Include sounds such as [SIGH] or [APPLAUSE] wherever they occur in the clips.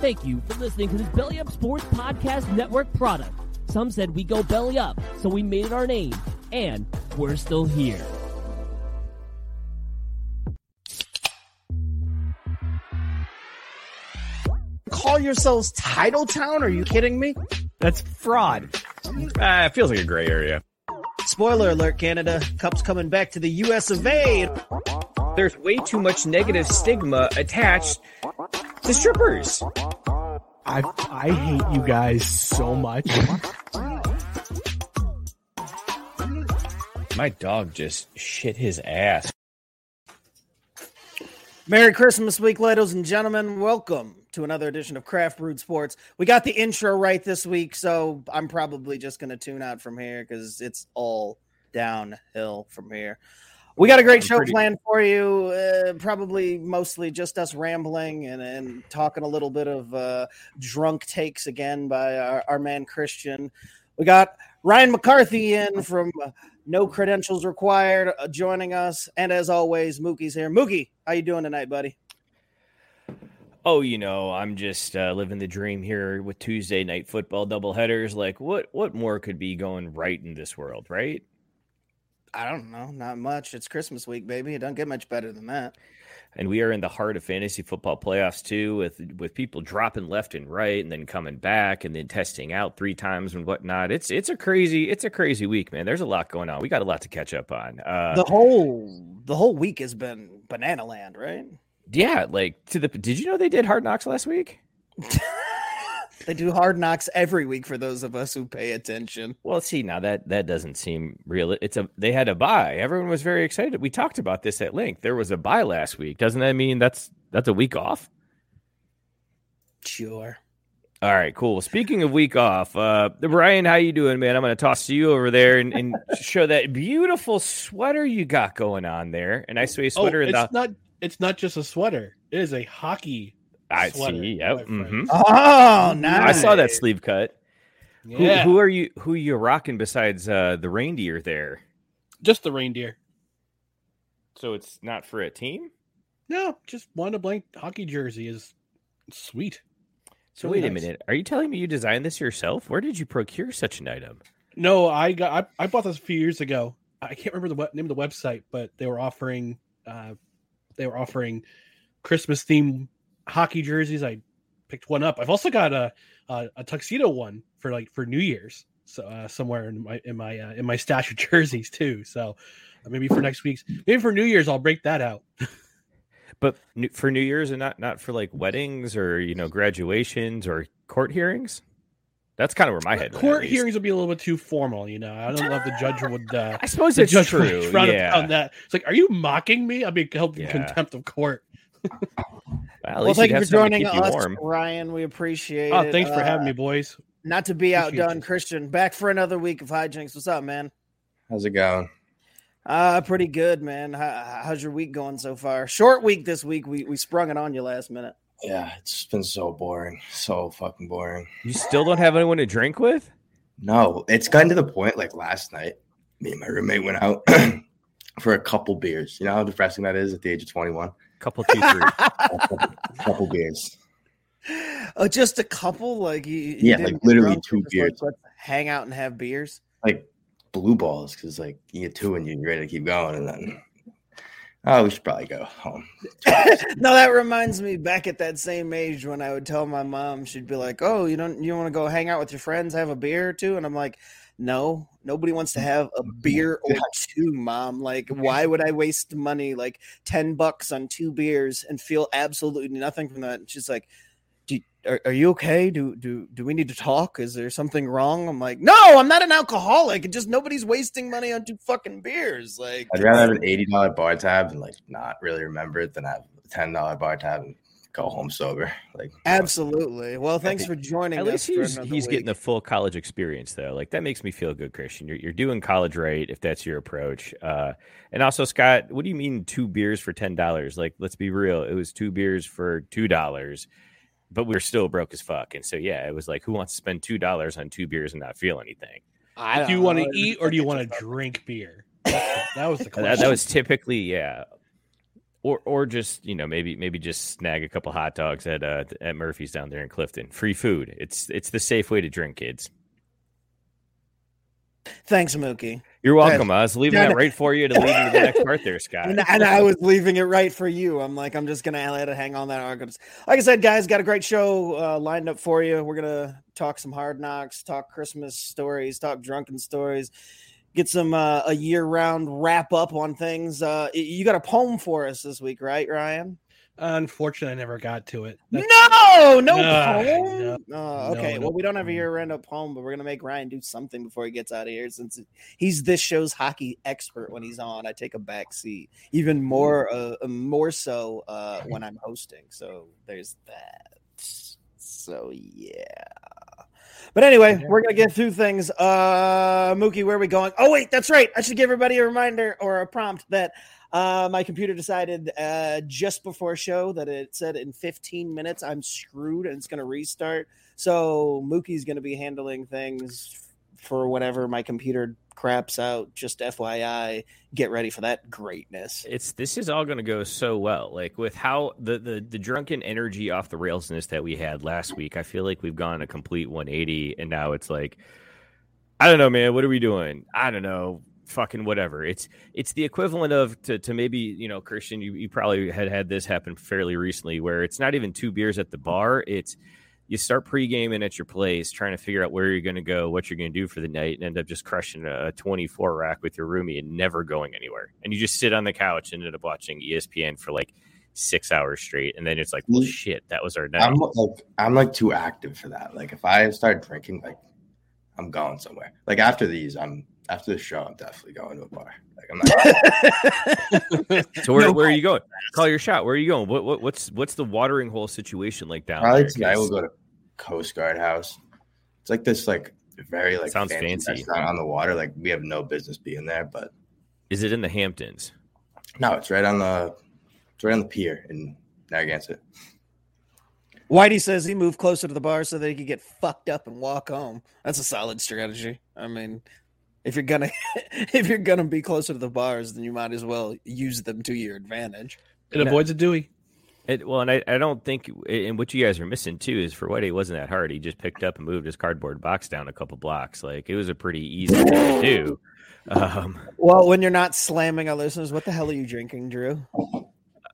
Thank you for listening to this Belly Up Sports Podcast Network product. Some said we go belly up, so we made it our name, and we're still here. Call yourselves Title Town? Are you kidding me? That's fraud. Ah, it feels like a gray area. Spoiler alert, Canada. Cup's coming back to the US of A. There's way too much negative stigma attached to strippers. I I hate you guys so much. My dog just shit his ass. Merry Christmas week, ladies and gentlemen. Welcome to another edition of Craft Brewed Sports. We got the intro right this week, so I'm probably just going to tune out from here because it's all downhill from here. We got a great show pretty- planned for you. Uh, probably mostly just us rambling and, and talking a little bit of uh, drunk takes again by our, our man Christian. We got Ryan McCarthy in from uh, No Credentials Required uh, joining us, and as always, Mookie's here. Mookie, how you doing tonight, buddy? Oh, you know, I'm just uh, living the dream here with Tuesday night football doubleheaders. Like, what what more could be going right in this world, right? I don't know, not much. It's Christmas week, baby. It don't get much better than that. And we are in the heart of fantasy football playoffs too, with with people dropping left and right, and then coming back, and then testing out three times and whatnot. It's it's a crazy it's a crazy week, man. There's a lot going on. We got a lot to catch up on. Uh, The whole the whole week has been banana land, right? yeah, like to the. Did you know they did Hard Knocks last week? [LAUGHS] They do hard knocks every week for those of us who pay attention. Well, see now that that doesn't seem real. It's a they had a buy. Everyone was very excited. We talked about this at length. There was a buy last week. Doesn't that mean that's that's a week off? Sure. All right, cool. Speaking of week off, uh, Brian, how you doing, man? I'm going to toss to you over there and, and show that beautiful sweater you got going on there. A nice way oh, sweater. it's in the, not it's not just a sweater. It is a hockey. I sweater, see. Yep. my friend. mhm. Oh, nice. I saw that sleeve cut. Yeah, Who, who are you? Who you rocking besides uh, the reindeer there? just the reindeer. So it's not for a team. No, just one a blank hockey jersey is sweet. So Really wait a minute. Are you telling me you designed this yourself? Where did you procure such an item? No, I got I, I bought this a few years ago. I can't remember the we- name of the website, but they were offering uh they were offering Christmas themed hockey jerseys. I picked one up. I've also got a a, a tuxedo one for like for New Year's. So uh, somewhere in my in my uh, in my stash of [LAUGHS] jerseys too. So uh, maybe for next week's maybe for New Year's I'll break that out. [LAUGHS] But for New Year's and not not for like weddings or you know graduations or court hearings. That's kind of where my head. Court least. hearings would be a little bit too formal, you know. I don't know if the judge would. Uh, [LAUGHS] I suppose the it's judge true. Yeah. upon that. It's like, are you mocking me? I'll be held in Yeah. contempt of court. Well, at Well, thank you'd for joining us, warm. Ryan. We appreciate Oh, it. thanks for having Uh, me, boys. Not to be Appreciate outdone, you. Christian. Back for another week of hijinks. What's up, man? How's it going? Uh, pretty good, man. How, how's your week going so far? Short week this week. We we sprung it on you last minute. Yeah, it's been so boring. So fucking boring. You still don't have anyone to drink with? No, it's gotten to the point like last night, me and my roommate went out [CLEARS THROAT] for a couple beers. You know how depressing that is at the age of 21? Couple two three. A [LAUGHS] couple, couple beers. Oh, just a couple. Like you, you Yeah, like literally drunk, two you just, beers. let's hang out and have beers. Like blue balls, because like you get two and you're ready to keep going. And then, oh, we should probably go home. [LAUGHS] no, that reminds me back at that same age when I would tell my mom, she'd be like, "Oh, you don't you want to go hang out with your friends, have a beer or two? And I'm like, "No, nobody wants to mm, have a beer [LAUGHS] or two, mom. Like, why would I waste money like 10 bucks on two beers and feel absolutely nothing from that?" And she's like, do, are, are you okay? Do do do we need to talk? Is there something wrong? I'm like, no, I'm not an alcoholic. It just nobody's wasting money on two fucking beers. Like, I'd rather have an $80 bar tab and like not really remember it than have a $10 bar tab and go home sober. Like Absolutely. Well, thanks for joining At us. least for he's, another he's getting the full college experience though. Like that makes me feel good, Christian. You're you're doing college right if that's your approach. Uh, and also, Scott, what do you mean two beers for ten dollars? Like, let's be real. It was two beers for two dollars, but we were still broke as fuck. And so yeah, it was like, who wants to spend two dollars on two beers and not feel anything? I Do you want to eat or do you want to drink beer? [LAUGHS] That was the question. That, that was typically yeah. Or, or just you know maybe maybe just snag a couple hot dogs at uh, at Murphy's down there in Clifton. Free food. It's it's the safe way to drink, kids. Thanks, Mookie. You're welcome. I was leaving that right for you to lead into the next part there, Scott. [LAUGHS] And, and I was leaving it right for you. I'm like, I'm just gonna let it hang on that argument. Like I said, guys, got a great show uh, lined up for you. We're gonna talk some hard knocks, talk Christmas stories, talk drunken stories, get some uh, a year round wrap up on things. Uh, you got a poem for us this week, right, Ryan? Unfortunately, I never got to it. That's- No, no Nah, poem. no, Oh, okay, no, well, no we don't have a year round up poem, but we're gonna make Ryan do something before he gets out of here, since he's this show's hockey expert when he's on. I take a back seat, even more, uh, more so uh, when [LAUGHS] I'm hosting. So there's that. So yeah. But anyway, we're gonna get through things. Uh Mookie, where are we going? Oh wait, that's right. I should give everybody a reminder or a prompt that uh my computer decided uh just before show that it said in 15 minutes I'm screwed and it's gonna restart. So Mookie's gonna be handling things for whatever my computer craps out. Just FYI, get ready for that greatness. it's this is all going to go so well like with how the, the the drunken energy off the railsness that we had last week i feel like we've gone a complete 180 and now it's like i don't know man what are we doing i don't know fucking whatever it's it's the equivalent of to, to maybe you know christian you, you probably had had this happen fairly recently where it's not even two beers at the bar it's you start pre-gaming at your place trying to figure out where you're going to go what you're going to do for the night and end up just crushing a 24 rack with your roomie and never going anywhere and you just sit on the couch and end up watching espn for like six hours straight and then it's like well Mm. shit that was our night I'm like I'm like too active for that. Like if I start drinking, like I'm going somewhere. Like after these, I'm after the show, I'm definitely going to a bar. Like I'm not. [LAUGHS] so where, No where are you going call your shot where are you going what, what what's what's the watering hole situation like down Probably there? tonight 'Cause- we'll go to Coast Guard House. It's like this, like very like Sounds fancy. restaurant on the water. Like we have no business being there, but is it in the hamptons no, it's right on the it's right on the pier in Narragansett. Whitey says he moved closer to the bar so that he could get fucked up and walk home. That's a solid strategy. I mean, if you're gonna [LAUGHS] if you're gonna be closer to the bars, then you might as well use them to your advantage. It avoids a Dewey. It, well, and I, I don't think, and what you guys are missing too is for what it wasn't that hard. He just picked up and moved his cardboard box down a couple blocks. Like it was a pretty easy thing to do. [LAUGHS] Um, Well, when you're not slamming our listeners, what the hell are you drinking, Drew?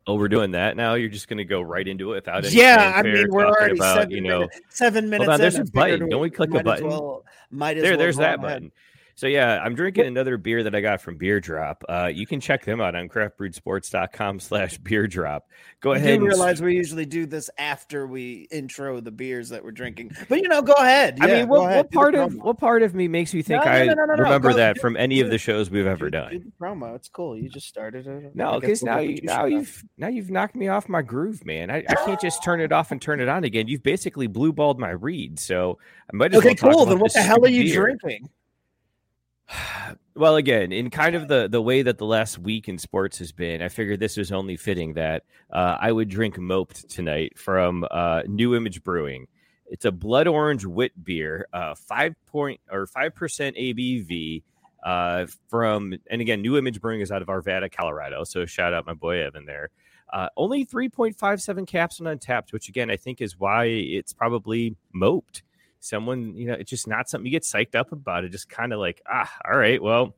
oh, we're doing that now. You're just going to go right into it without any Yeah, I mean we're talking already about, seven, you know, minutes, seven minutes. on, there's I a figured button. Don't we click a might as button? well- might as there, well there's that on ahead. So yeah, I'm drinking another beer that I got from Beer Drop. Uh, you can check them out on craftbrewedsports.com slash beer drop. Go I ahead do and realize we usually do this after we intro the beers that we're drinking, but you know, go ahead. I mean, what, what part of what part of me makes you think No, I no, no, remember go- that do- from any of the shows we've ever do, done? do the promo. It's cool. You just started it. No, because now you now you've now you've knocked me off my groove, man. I, I can't just turn it off and turn it on again. You've basically blue balled my read, so I might as Okay, well cool. Then what the hell are you beer. drinking? [SIGHS] Well, again, in kind of the the way that the last week in sports has been, I figured this was only fitting that uh, I would drink Moped tonight from uh, New Image Brewing. It's a blood orange wit beer, uh, five point or five percent ABV. Uh, from and again, New Image Brewing is out of Arvada, Colorado. So shout out my boy Evan there. Uh, only three point five seven caps on Untappd, which again I think is why it's probably moped someone you know it's just not something you get psyched up about it just kind of like ah all right well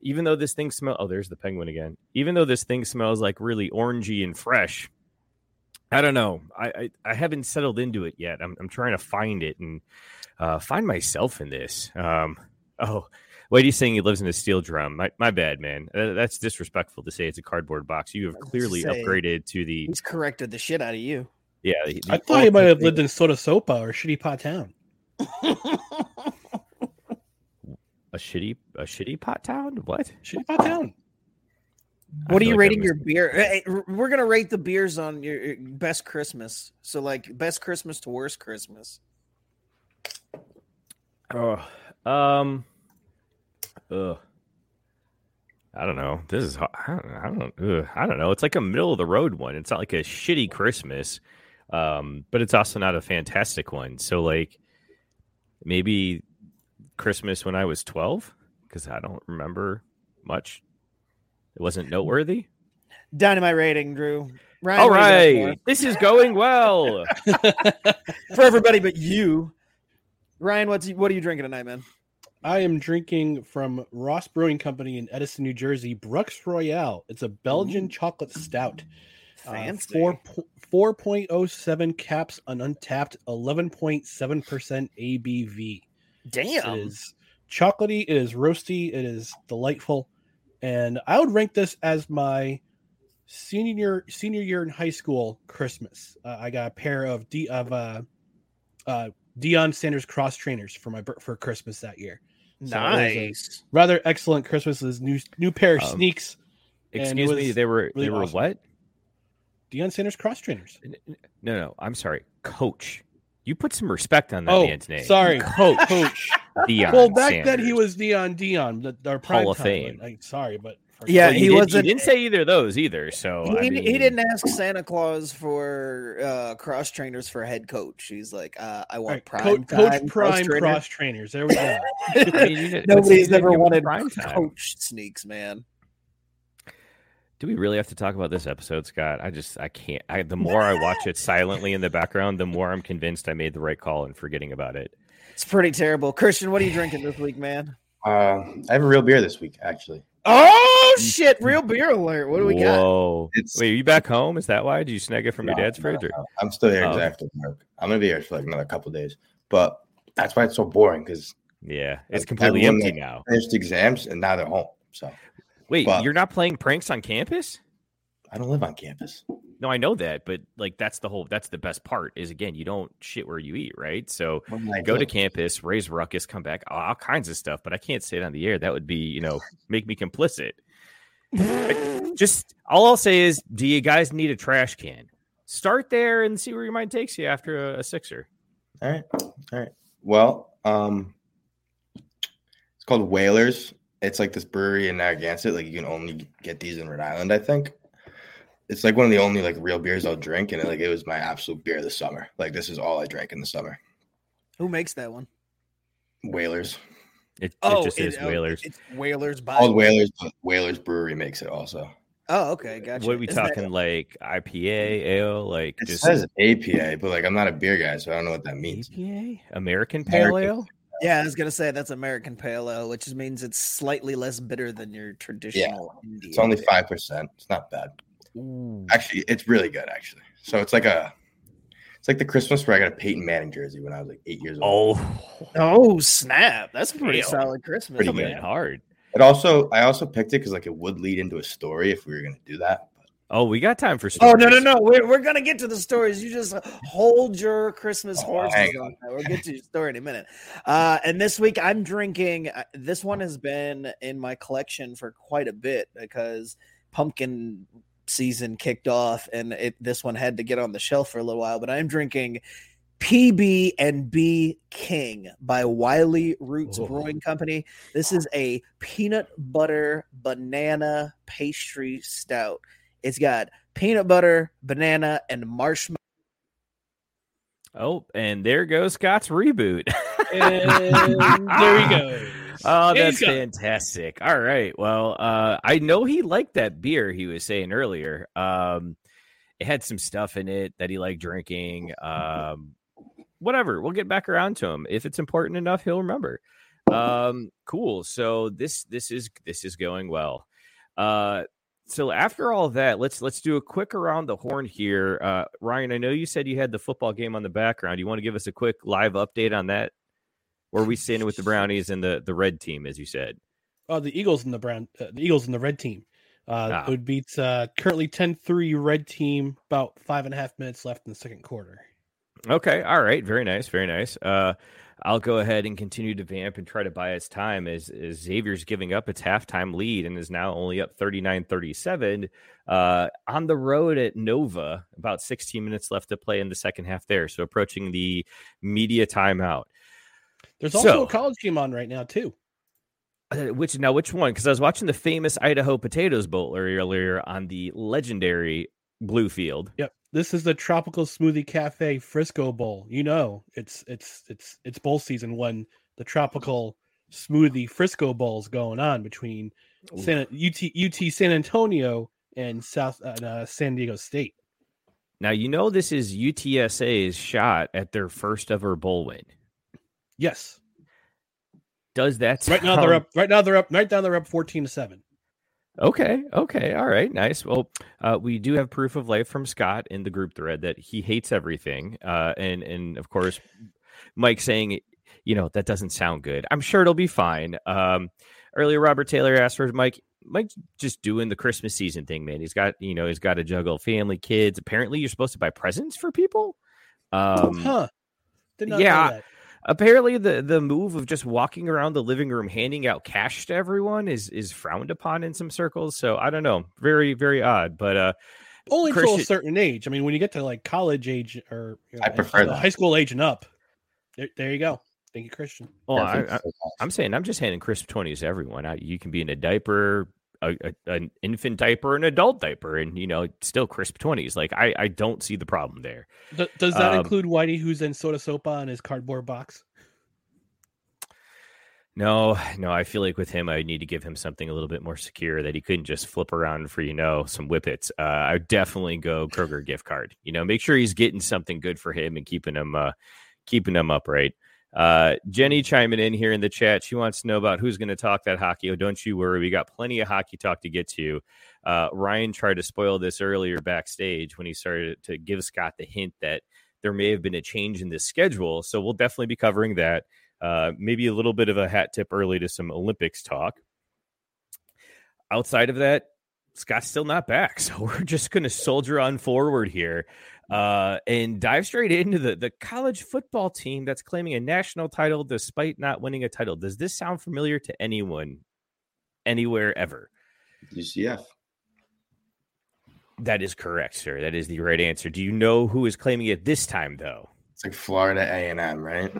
even though this thing smells oh there's the penguin again even though this thing smells like really orangey and fresh i don't know i i, I haven't settled into it yet i'm, I'm trying to find it and uh find myself in this um oh Wait, he's saying he lives in a steel drum. My, my bad, man. Uh, that's disrespectful to say it's a cardboard box. You have clearly say, upgraded to the He's corrected the shit out of you. yeah. The, I thought he might have lived in SoDoSoPa or Shitty Pot Town. A shitty a shitty pot town. What? Shitty Pot Town. I What are you like rating your beer? Hey, we're gonna rate the beers on your your best Christmas. So like best Christmas to worst Christmas. Oh, um, ugh. I don't know. This is I don't I don't ugh, I don't know. It's like a middle of the road one. It's not like a shitty Christmas, um, but it's also not a fantastic one. So like maybe Christmas when I was twelve because I don't remember much. It wasn't noteworthy. Dynamite rating, Drew. Ryan, All what do you got right, this is going well. for, [LAUGHS] for everybody but you. Ryan, what's what are you drinking tonight, man? I am drinking from Ross Brewing Company in Edison, New Jersey, Brooks Royale. It's a Belgian chocolate stout. Uh, Fancy. four four point oh seven caps on Untappd, eleven point seven percent ABV. Damn. It is chocolatey. It is roasty. It is delightful, and I would rank this as my senior senior year in high school Christmas. Uh, I got a pair of D of uh, uh, Deion Sanders cross trainers for my for Christmas that year. So it was a nice. rather excellent Christmas. This new new pair of Um, sneaks. Excuse me, they were really they were awesome. what? Deion Sanders cross trainers. No, no, I'm sorry, Coach. You put some respect on that Oh, man's name. sorry, Coach. Coach. Deion. well, back then he was Deion Deion, the, our prime of time, Fame. but, like, sorry, but for- Yeah, Well, he you did- wasn't- He didn't say either of those either. So He, I mean, he didn't ask Santa Claus for uh, cross trainers for head coach. He's like, uh, I want right, prime Coach, time Coach Prime trainer. cross trainers. There we go. [LAUGHS] I mean, [LAUGHS] Nobody's you ever wanted prime time. coach sneaks, man. Do we really have to talk about this episode, Scott? I just I can't. I the more I watch it silently in the background, the more I'm convinced I made the right call in forgetting about it. It's pretty terrible. Christian, what are you drinking this week, man? Uh, I have a real beer this week, actually. Oh shit! Real beer alert. What do we got? Whoa! It's- Wait, are you back home? Is that why? Did you snag it from your dad's no, fridge? Or? no. I'm still here Oh. because work. I'm gonna be here for like another couple days, but that's why it's so boring because Yeah, it's Like, completely empty now. finished exams and now they're home. So Wait, but- you're not playing pranks on campus? I don't live on campus. No, I know that, but like that's the whole that's the best part is again, you don't shit where you eat, right? So What am I go to campus, raise ruckus, come back, all, all kinds of stuff, but I can't say it on the air. That would be, you know, make me complicit. Just all I'll say is, do you guys need a trash can? Start there and see where your mind takes you after a, a sixer. All right, all right. Well, um, it's called Whalers. It's like this brewery in Narragansett. Like you can only get these in Rhode Island, I think. It's like one of the only like real beers I'll drink, and it, like it was my absolute beer this summer. Like this is all I drank in the summer. Who makes that one? Whalers, It, Oh, it just is oh, Whalers. It's Whalers by called Whalers, Whalers Brewery makes it also. Oh, okay, gotcha. What are we Isn't that- talking like IPA, ale, like It just says APA, but like I'm not a beer guy, so I don't know what that means. APA? American Pale American. Ale? Yeah, I was gonna say that's American Pale Ale, which means it's slightly less bitter than your traditional. Indian. It's only five percent. It's not bad. Actually, it's really good. Actually, so it's like a, it's like the Christmas where I got a Peyton Manning jersey when I was like eight years old. Oh, Oh snap! That's a pretty Damn. solid Christmas. Pretty coming man. hard. It also, I also picked it because like it would lead into a story if we were going to do that. Oh, we got time for stories. Oh no no no! We're, we're gonna get to the stories. You just hold your Christmas Oh, horses. hang on that. We'll get to your story in a minute. Uh, and this week I'm drinking. uh, This one has been in my collection for quite a bit because pumpkin season kicked off, and it this one had to get on the shelf for a little while. But I'm drinking PB and B King by Wiley Roots Oh. Brewing Company. This is a peanut butter banana pastry stout. It's got peanut butter, banana, and marshmallow. Oh, and there goes Scott's reboot. And [LAUGHS] there he goes. Oh, that's fantastic. All right. Well, uh, I know he liked that beer he was saying earlier. Um, it had some stuff in it that he liked drinking. Um, whatever. We'll get back around to him. If it's important enough, he'll remember. Um, cool. So this this is this is going well. Uh so after all that, let's let's do a quick around the horn here. Uh Ryan, I know you said you had the football game on the background. You want to give us a quick live update on that? Where are we standing with the Brownies and the the red team, as you said? Oh, the Eagles and the brown, uh, the Eagles and the red team. Uh, Ah. It would beat uh, currently 10-3 red team. About five and a half minutes left in the second quarter. Okay, all right, very nice, very nice. Uh, I'll go ahead and continue to vamp and try to buy its time as, as Xavier's giving up its halftime lead and is now only up 39 37 uh, on the road at Nova. About 16 minutes left to play in the second half there. So approaching the media timeout. There's also So- a college game on right now, too. Uh, Which now, which one? Because I was watching the famous Idaho Potatoes Bowl earlier on the legendary Blue Field. Yep. This is the Tropical Smoothie Cafe Frisco Bowl. You know, it's it's it's it's bowl season when the Tropical Smoothie Frisco Bowl's going on between San, UT UT San Antonio and South uh, uh, San Diego State. Now you know this is UTSA's shot at their first ever bowl win. Yes. Does that Right now they're up. Right now they're up. Right now they're up fourteen to seven. Okay, okay, all right, nice. Well, uh, we do have proof of life from Scott in the group thread that he hates everything, uh, and and of course, Mike saying, you know, that doesn't sound good. I'm sure it'll be fine. Um, earlier, Robert Taylor asked for Mike. Mike's just doing the Christmas season thing, man. He's got you know he's got to juggle family, kids. Apparently, you're supposed to buy presents for people. Um, huh? Did not yeah. Apparently the the move of just walking around the living room handing out cash to everyone is is frowned upon in some circles so i don't know very very odd but uh Only until a certain age. I mean, when you get to like college age or you know, I prefer high school age and up. There, there you go. Thank you, Christian. well, I, I, i'm saying i'm just handing crisp 20s to everyone I, you can be in a diaper a, a, an infant diaper an adult diaper and you know still crisp 20s like i i don't see the problem there Th- does that Um, include Whitey, who's in SoDoSoPa on his cardboard box? No, no, I feel like with him, I need to give him something a little bit more secure that he couldn't just flip around for, you know, some whippets. Uh, I would definitely go Kroger gift card. You know, make sure he's getting something good for him and keeping him, uh, keeping him upright. Uh, Jenny chiming in here in the chat. She wants to know about who's going to talk that hockey. Oh, don't you worry. We got plenty of hockey talk to get to. Uh, Ryan tried to spoil this earlier backstage when he started to give Scott the hint that there may have been a change in the schedule. So we'll definitely be covering that. Uh, maybe a little bit of a hat tip early to some Olympics talk. Outside of that, Scott's still not back. [LAUGHS] So we're just going to soldier on forward here uh, and dive straight into the, the college football team that's claiming a national title despite not winning a title. Does this sound familiar to anyone anywhere ever? UCF. That is correct, sir. That is the right answer. Do you know who is claiming it this time, though? It's like Florida A and M, right?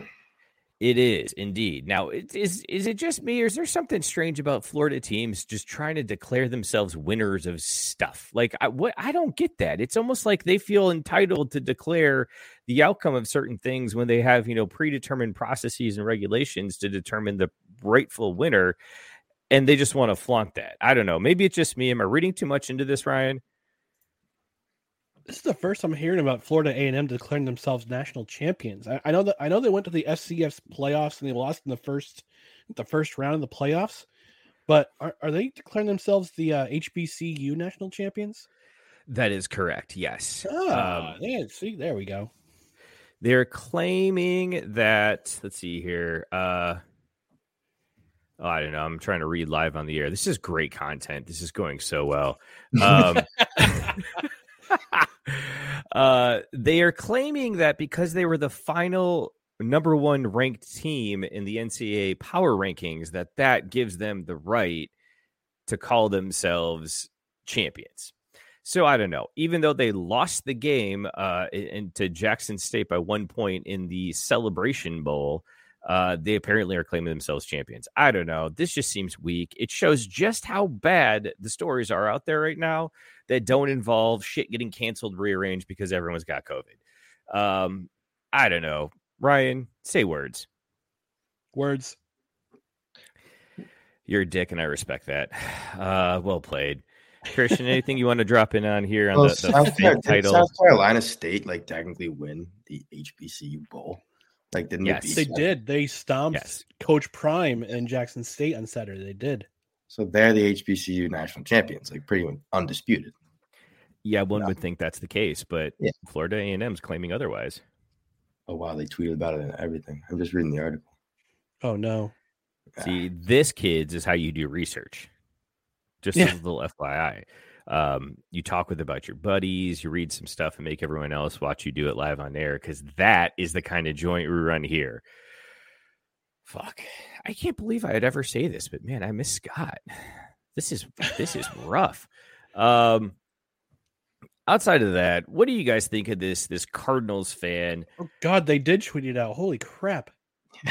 It is indeed. Now, is is it just me, or is there something strange about Florida teams just trying to declare themselves winners of stuff? Like, I, what I don't get that. It's almost like they feel entitled to declare the outcome of certain things when they have you know predetermined processes and regulations to determine the rightful winner, and they just want to flaunt that. I don't know. Maybe it's just me. Am I reading too much into this, Ryan? This is the first I'm hearing about Florida A and M declaring themselves national champions. I, I know that I know they went to the FCS playoffs and they lost in the first the first round of the playoffs. But are, are they declaring themselves the uh, HBCU national champions? That is correct. Yes. Ah, Um, yeah, see, there we go. They're claiming that let's see here. Uh oh, I don't know. I'm trying to read live on the air. This is great content. This is going so well. Um [LAUGHS] [LAUGHS] [LAUGHS] uh they are claiming that because they were the final number one ranked team in the NCAA power rankings, that that gives them the right to call themselves champions. So I don't know. Even though they lost the game uh, to Jackson State by one point in the Celebration Bowl, uh, they apparently are claiming themselves champions. I don't know. This just seems weak. It shows just how bad the stories are out there right now that don't involve shit getting canceled, rearranged because everyone's got COVID. Um, I don't know. Ryan, say words. Words. You're a dick, and I respect that. [SIGHS] Uh, well played. Christian, anything you want to drop in on here on Well, the, the South, fake Car- did title? South Carolina State like technically win the HBCU bowl. Like didn't Yes. it beat They did. They stomped Yes. Coach Prime in Jackson State on Saturday. They did. So they're the HBCU national champions, like pretty undisputed. Yeah, one No. would think that's the case, but Yeah. Florida A&M's claiming otherwise. Oh wow, they tweeted about it and everything. I'm just reading the article. Oh no. See, ah. this kids is how you do research. Just Yeah. as a little FYI. Um, you talk with about your buddies, you read some stuff and make everyone else watch you do it live on air because that is the kind of joint we run here. Fuck. I can't believe I'd ever say this, but man, I miss Scott. This is this is rough. Um outside of that, what do you guys think of this this Cardinals fan? Oh God, they did tweet it out. Holy crap! [LAUGHS]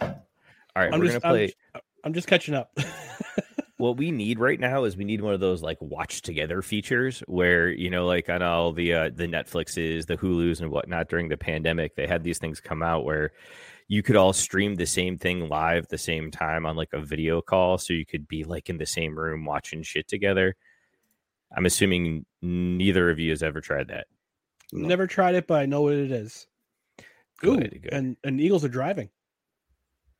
All right, I'm we're just, gonna play. I'm, I'm just catching up. [LAUGHS] what we need right now is we need one of those like watch together features where you know like on all the uh, the netflixes the hulus and whatnot during the pandemic they had these things come out where you could all stream the same thing live the same time on like a video call so you could be like in the same room watching shit together i'm assuming neither of you has ever tried that Never tried it, but I know what it is. Ooh, Good, good. and and Eagles are driving.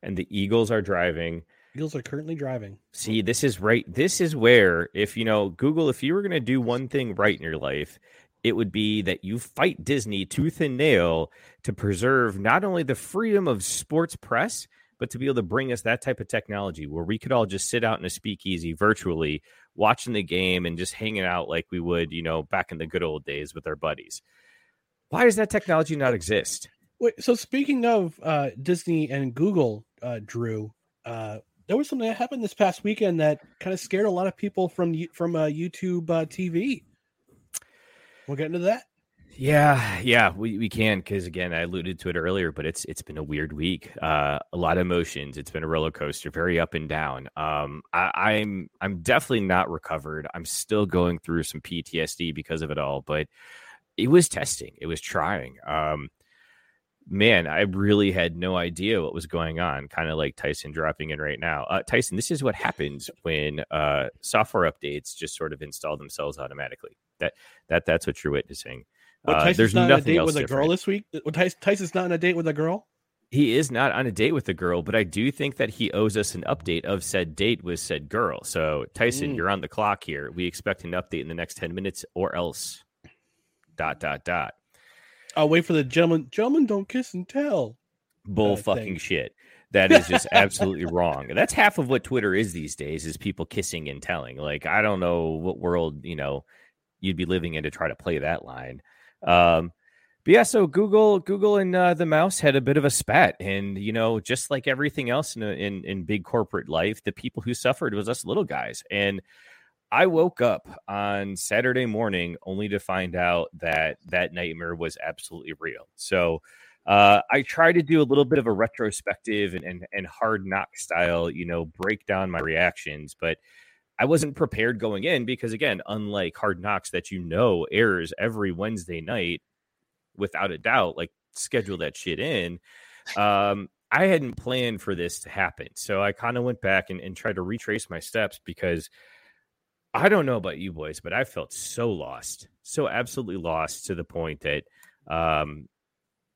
and the eagles are driving Eagles are currently driving. See, this is right. This is where, if you know, Google, if you were going to do one thing right in your life, it would be that you fight Disney tooth and nail to preserve not only the freedom of sports press, but to be able to bring us that type of technology where we could all just sit out in a speakeasy virtually, watching the game and just hanging out like we would, you know, back in the good old days with our buddies. Why does that technology not exist? Wait, so speaking of uh, Disney and Google, uh, Drew, uh, there was something that happened this past weekend that kind of scared a lot of people from from uh, YouTube uh, TV. We'll get into that. Yeah, yeah, we, we can because again, I alluded to it earlier, but it's it's been a weird week. Uh, a lot of emotions. It's been a roller coaster, very up and down. Um, I, I'm I'm definitely not recovered. I'm still going through some PTSD because of it all, but it was testing. It was trying. Um, man, I really had no idea what was going on. Kind of like Tyson dropping in right now. Uh, Tyson, this is what happens when uh, software updates just sort of install themselves automatically. That that that's what you're witnessing. What, Uh, Tyson's there's not on a nothing date with a girl this week. What, Tyson's not on a date with a girl. He is not on a date with the girl, but I do think that he owes us an update of said date with said girl. So Tyson, Mm. you're on the clock here. We expect an update in the next ten minutes, or else. Dot dot dot. I'll wait for the gentleman. Gentlemen don't kiss and tell. Bull fucking shit. That is just absolutely wrong. And that's half of what Twitter is these days is people kissing and telling. Like I don't know what world, you know, you'd be living in to try to play that line. Um but yeah, so Google, Google, and uh, the mouse had a bit of a spat, and you know, just like everything else in, a, in in big corporate life, the people who suffered was us little guys. And I woke up on Saturday morning only to find out that that nightmare was absolutely real. So uh, I try to do a little bit of a retrospective and, and and hard knock style, you know, break down my reactions, but I wasn't prepared going in because again, unlike Hard Knocks that you know airs every Wednesday night without a doubt, like schedule that shit in. Um, I hadn't planned for this to happen. So I kind of went back and, and tried to retrace my steps because I don't know about you boys, but I felt so lost, so absolutely lost to the point that um,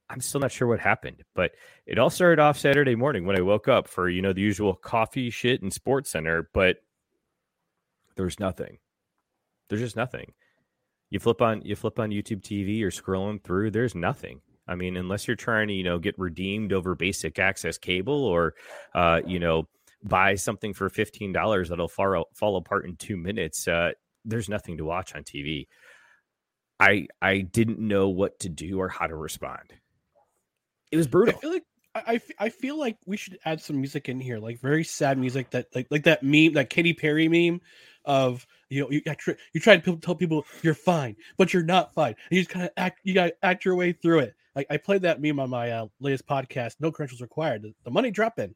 I'm still not sure what happened. But it all started off Saturday morning when I woke up for, you know, the usual coffee shit and sports center, but there's nothing. There's just nothing. You flip on you flip on YouTube TV or scrolling through, there's nothing. I mean, unless you're trying to, you know, get redeemed over basic access cable or uh, you know, buy something for fifteen dollars that'll fall fall apart in two minutes. Uh, there's nothing to watch on TV. I I didn't know what to do or how to respond. It was brutal. I feel like I, I feel like we should add some music in here, like very sad music that like like that meme, that Katy Perry meme of you know you tr- you try to tell people you're fine, but you're not fine. And you just kind of act you got to act your way through it. Like I played that meme on my uh, latest podcast, No Credentials Required. The, the money drop in,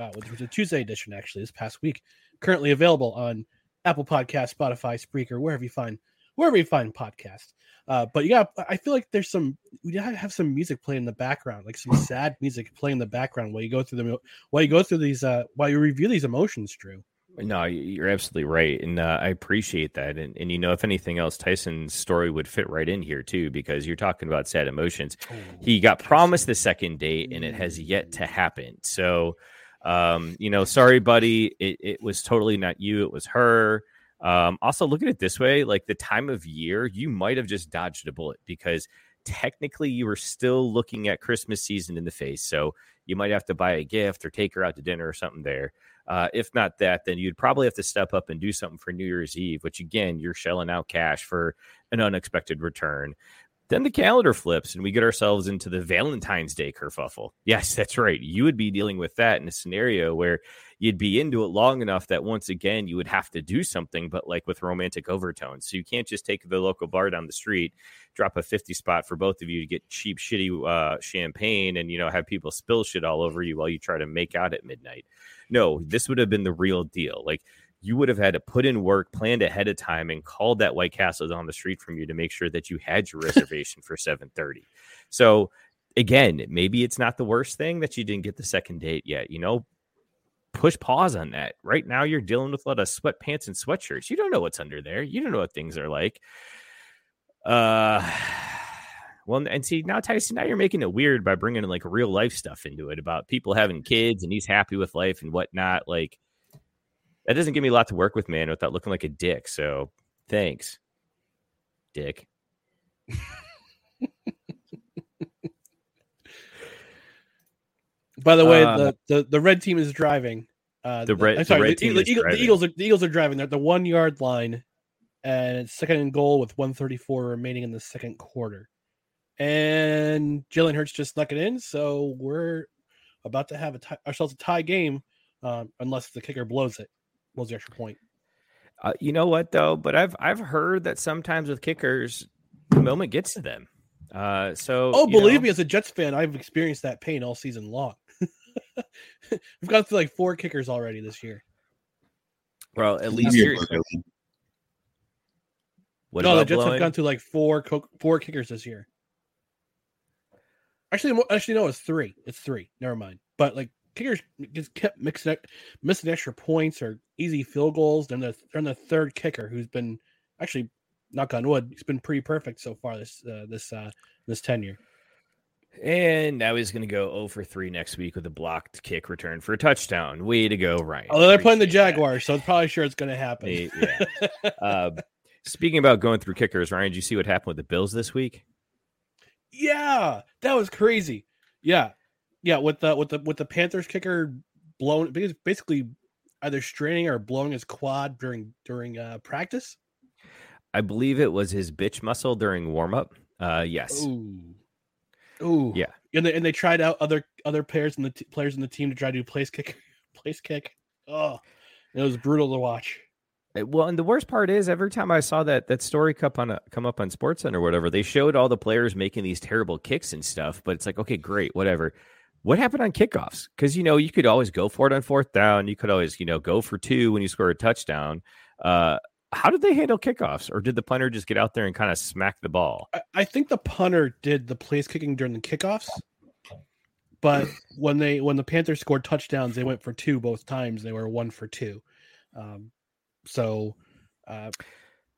uh, which was a Tuesday edition actually this past week. Currently available on Apple Podcast, Spotify, Spreaker, wherever you find wherever you find podcasts. Uh, but yeah, I feel like there's some we have some music playing in the background, like some sad music playing in the background while you go through the while you go through these uh while you review these emotions, Drew. No, you're absolutely right, and uh, I appreciate that. And and you know, if anything else, Tyson's story would fit right in here too, because you're talking about sad emotions. He got promised the second date, and it has yet to happen. So, um, you know, sorry, buddy, it, it was totally not you; it was her. Um, also, look at it this way: like the time of year, you might have just dodged a bullet because technically you were still looking at Christmas season in the face. So you might have to buy a gift or take her out to dinner or something there. Uh, if not that, then you'd probably have to step up and do something for New Year's Eve, which again, you're shelling out cash for an unexpected return. Then the calendar flips and we get ourselves into the Valentine's Day kerfuffle. Yes, [LAUGHS] that's right. You would be dealing with that in a scenario where you'd be into it long enough that once again you would have to do something, but like with romantic overtones. So you can't just take the local bar down the street, drop a 50 spot for both of you to get cheap, shitty uh, champagne and, you know, have people spill shit all over you while you try to make out at midnight. No, this would have been the real deal. Like, you would have had to put in work, planned ahead of time, and called that White Castle down the street from you to make sure that you had your [LAUGHS] reservation for 7:30. So again, maybe it's not the worst thing that you didn't get the second date yet. You know, push pause on that. Right now, you're dealing with a lot of sweatpants and sweatshirts. You don't know what's under there. You don't know what things are like. Uh, [SIGHS] well, and see now, Tyson, now you're making it weird by bringing like real life stuff into it about people having kids and he's happy with life and whatnot. Like that doesn't give me a lot to work with, man, without looking like a dick. So thanks, dick. By the way, Uh, the, the the red team is driving. Uh, The red- I'm sorry, the red the, team is Eagle- the. Eagles are the Eagles are driving. They're at the one yard line, and it's second and goal with 134 remaining in the second quarter. And Jalen Hurts just snuck it in, so we're about to have a tie, ourselves a tie game, um, unless the kicker blows it, blows the extra point. Uh, you know what though? But I've I've heard that sometimes with kickers, the moment gets to them. Uh, so Oh, believe know, me, as a Jets fan, I've experienced that pain all season long. [LAUGHS] We've gone through like four kickers already this year. Well, at least Weird you're. What no, the Jets blowing? have gone through like four co- four kickers this year. Actually, actually, no, it's three. It's three. Never mind. But like kickers just kept mixing, missing extra points or easy field goals. Then the then the third kicker, who's been actually knock on wood, he's been pretty perfect so far this uh, this uh, this tenure. And now he's going to go 0 for 3 next week with a blocked kick return for a touchdown. Way to go, Ryan. Although they're playing the Appreciate that. Jaguars, so it's probably sure it's going to happen. Yeah. uh, [LAUGHS] speaking about going through kickers, Ryan, did you see what happened with the Bills this week? Yeah, that was crazy. Yeah, yeah. With the with the with the Panthers kicker blown, because basically either straining or blowing his quad during during uh, practice. I believe it was his bitch muscle during warm up. Uh, yes. Ooh, ooh, Yeah. And they and they tried out other other players in the t- players in the team to try to do place kick, [LAUGHS] place kick. Oh, it was brutal to watch. Uh, Well, and the worst part is every time I saw that that story come on a, come up on SportsCenter or whatever, they showed all the players making these terrible kicks and stuff. But it's like, okay, great, whatever. What happened on kickoffs? Because you know you could always go for it on fourth down. You could always you know go for two when you score a touchdown. Uh, how did they handle kickoffs, or did the punter just get out there and kind of smack the ball? I, I think the punter did the place kicking during the kickoffs, but [LAUGHS] when they when the Panthers scored touchdowns, they went for two both times. They were one for two. Um, so, uh,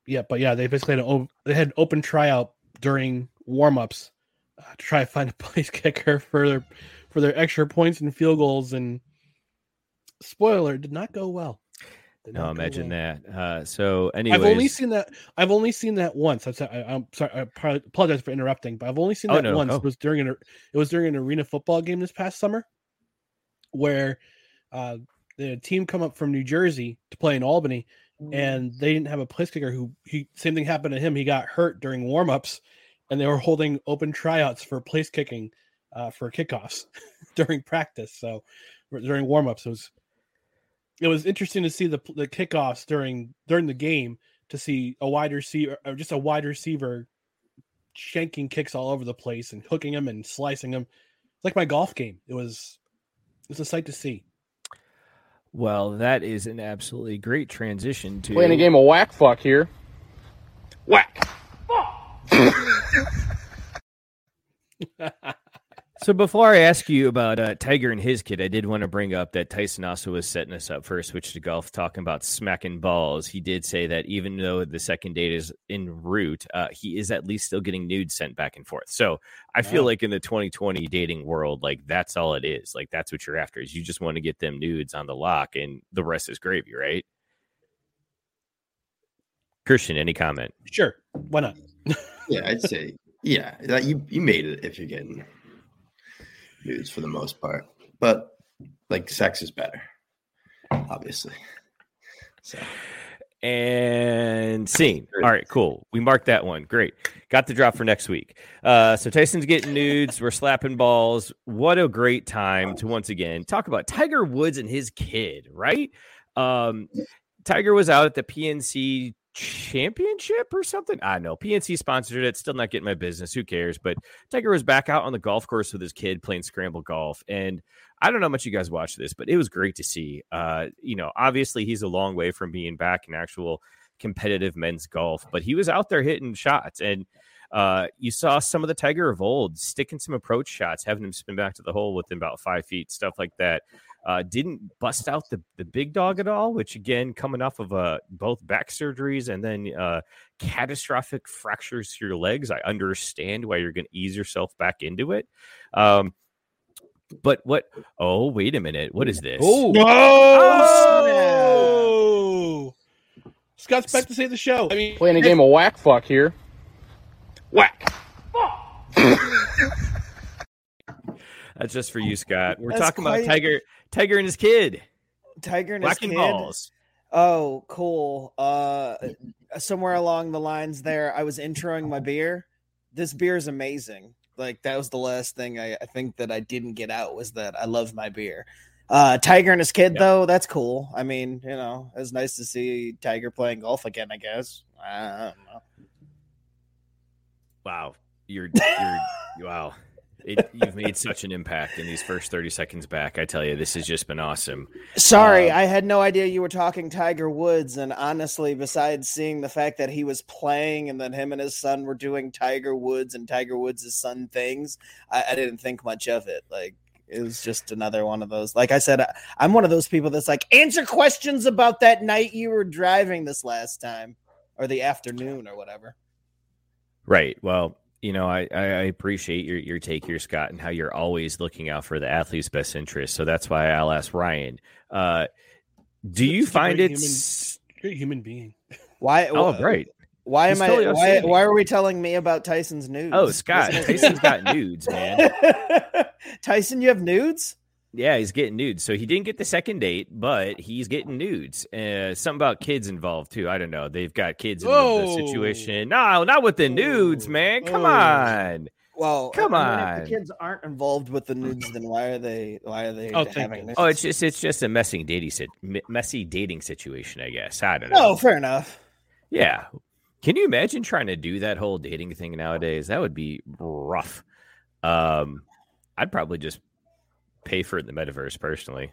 yeah, but yeah, they basically had an, they had an open tryout during warmups uh, to try to find a [LAUGHS] place kicker for their for their extra points and field goals. And spoiler, did not go well. Did No, imagine well. that. Uh, so, anyways, I've only seen that. I've only seen that once. I'm sorry. I, am sorry. I apologize for interrupting, but I've only seen Oh, that no. once. Oh. It was during an it was during an arena football game this past summer, where uh, the team come up from New Jersey to play in Albany, and they didn't have a place kicker. Who he same thing happened to him. He got hurt during warmups, and they were holding open tryouts for place kicking uh, for kickoffs [LAUGHS] during practice. So during warmups, it was it was interesting to see the the kickoffs during during the game to see a wide receiver or just a wide receiver shanking kicks all over the place and hooking them and slicing them. It's like my golf game. It was it was a sight to see. well, that is an absolutely great transition to Playing a game of whack fuck here. Whack. [LAUGHS] [LAUGHS] So before I ask you about uh, Tiger and his kid, I did want to bring up that Tyson also was setting us up for a switch to golf, talking about smacking balls. He did say that even though the second date is en route, uh, he is at least still getting nudes sent back and forth. So I feel Wow. like in the 2020 dating world, like that's all it is. Like that's what you're after is you just want to get them nudes on the lock, and the rest is gravy, right? Christian, any comment? Sure, why not? Yeah, I'd say yeah. That you you made it if you're getting nudes for the most part, but like sex is better, obviously. So and scene. All right, cool. We marked that one. Great. Got the drop for next week. Uh, so Tyson's getting nudes. We're slapping balls. What a great time to once again talk about Tiger Woods and his kid, right? Um, Tiger was out at the PNC championship or something. I know PNC sponsored it. Still not getting my business. Who cares? But Tiger was back out on the golf course with his kid playing scramble golf. And I don't know how much you guys watched this, but it was great to see. Uh, you know, obviously he's a long way from being back in actual competitive men's golf, but he was out there hitting shots and uh, you saw some of the Tiger of old sticking some approach shots, having him spin back to the hole within about five feet, stuff like that. Uh, didn't bust out the, the big dog at all, which again, coming off of uh, both back surgeries and then uh, catastrophic fractures to your legs, I understand why you're going to ease yourself back into it. Um, but what? Oh, wait a minute. What is this? Oh, Oh! Scott's back to save the show. I mean, Playing a game of whack fuck here. Whack. Fuck. That's just for you, Scott. We're That's talking quite- about Tiger, Tiger and his kid. Tiger and his kid. balls. Oh, cool. Uh, somewhere along the lines there, I was introing my beer. This beer is amazing. Like that was the last thing I, I think that I didn't get out was that I love my beer. Uh, Tiger and his kid Yep. though, that's cool. I mean, you know, it's nice to see Tiger playing golf again. I guess. I don't know. Wow, you're [LAUGHS] you're wow. It, you've made such an impact in these first 30 seconds back. I tell you, this has just been awesome. Sorry, Uh, I had no idea you were talking Tiger Woods. And honestly, besides seeing the fact that he was playing and that him and his son were doing Tiger Woods and Tiger Woods' son things, I, I didn't think much of it. Like, it was just another one of those. Like I said, I, I'm one of those people that's like, answer questions about that night you were driving this last time or the afternoon or whatever. Right. Well, you know, I, I I appreciate your, your take here, Scott, and how you're always looking out for the athlete's best interest. So that's why I'll ask Ryan. Uh, do you Such a find great it's great human being. Why? [LAUGHS] oh wh- right? Why He's am totally I? Why, why are we telling me about Tyson's nudes? Oh, Scott, Tyson's [LAUGHS] got nudes, man. [LAUGHS] Tyson, you have nudes? Yeah, he's getting nudes. So he didn't get the second date, but he's getting nudes. Uh, something about kids involved too. I don't know. They've got kids in the, the situation. No, not with the nudes, man. Come Oh. on. Well, Come I mean, if on. the kids aren't involved with the nudes, then why are they? Why are they Oh, having? goodness. Oh, it's just it's just a messy dating sit- messy dating situation, I guess. I don't know. Oh, fair enough. Yeah. Can you imagine trying to do that whole dating thing nowadays? That would be rough. Um, I'd probably just pay for it in the metaverse personally.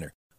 winner.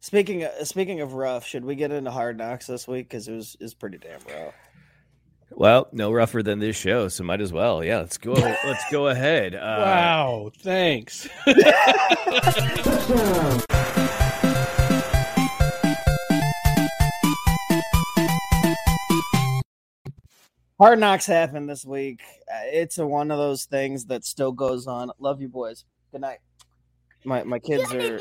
Speaking of, speaking of rough, should we get into hard knocks this week? Because it was is pretty damn rough. Well, no rougher than this show, so might as well. Yeah, let's go. let's go ahead. [LAUGHS] Uh, wow, thanks. [LAUGHS] Hard knocks happened this week. Uh, It's a one of those things that still goes on. Love you, boys. Good night. My my kids are.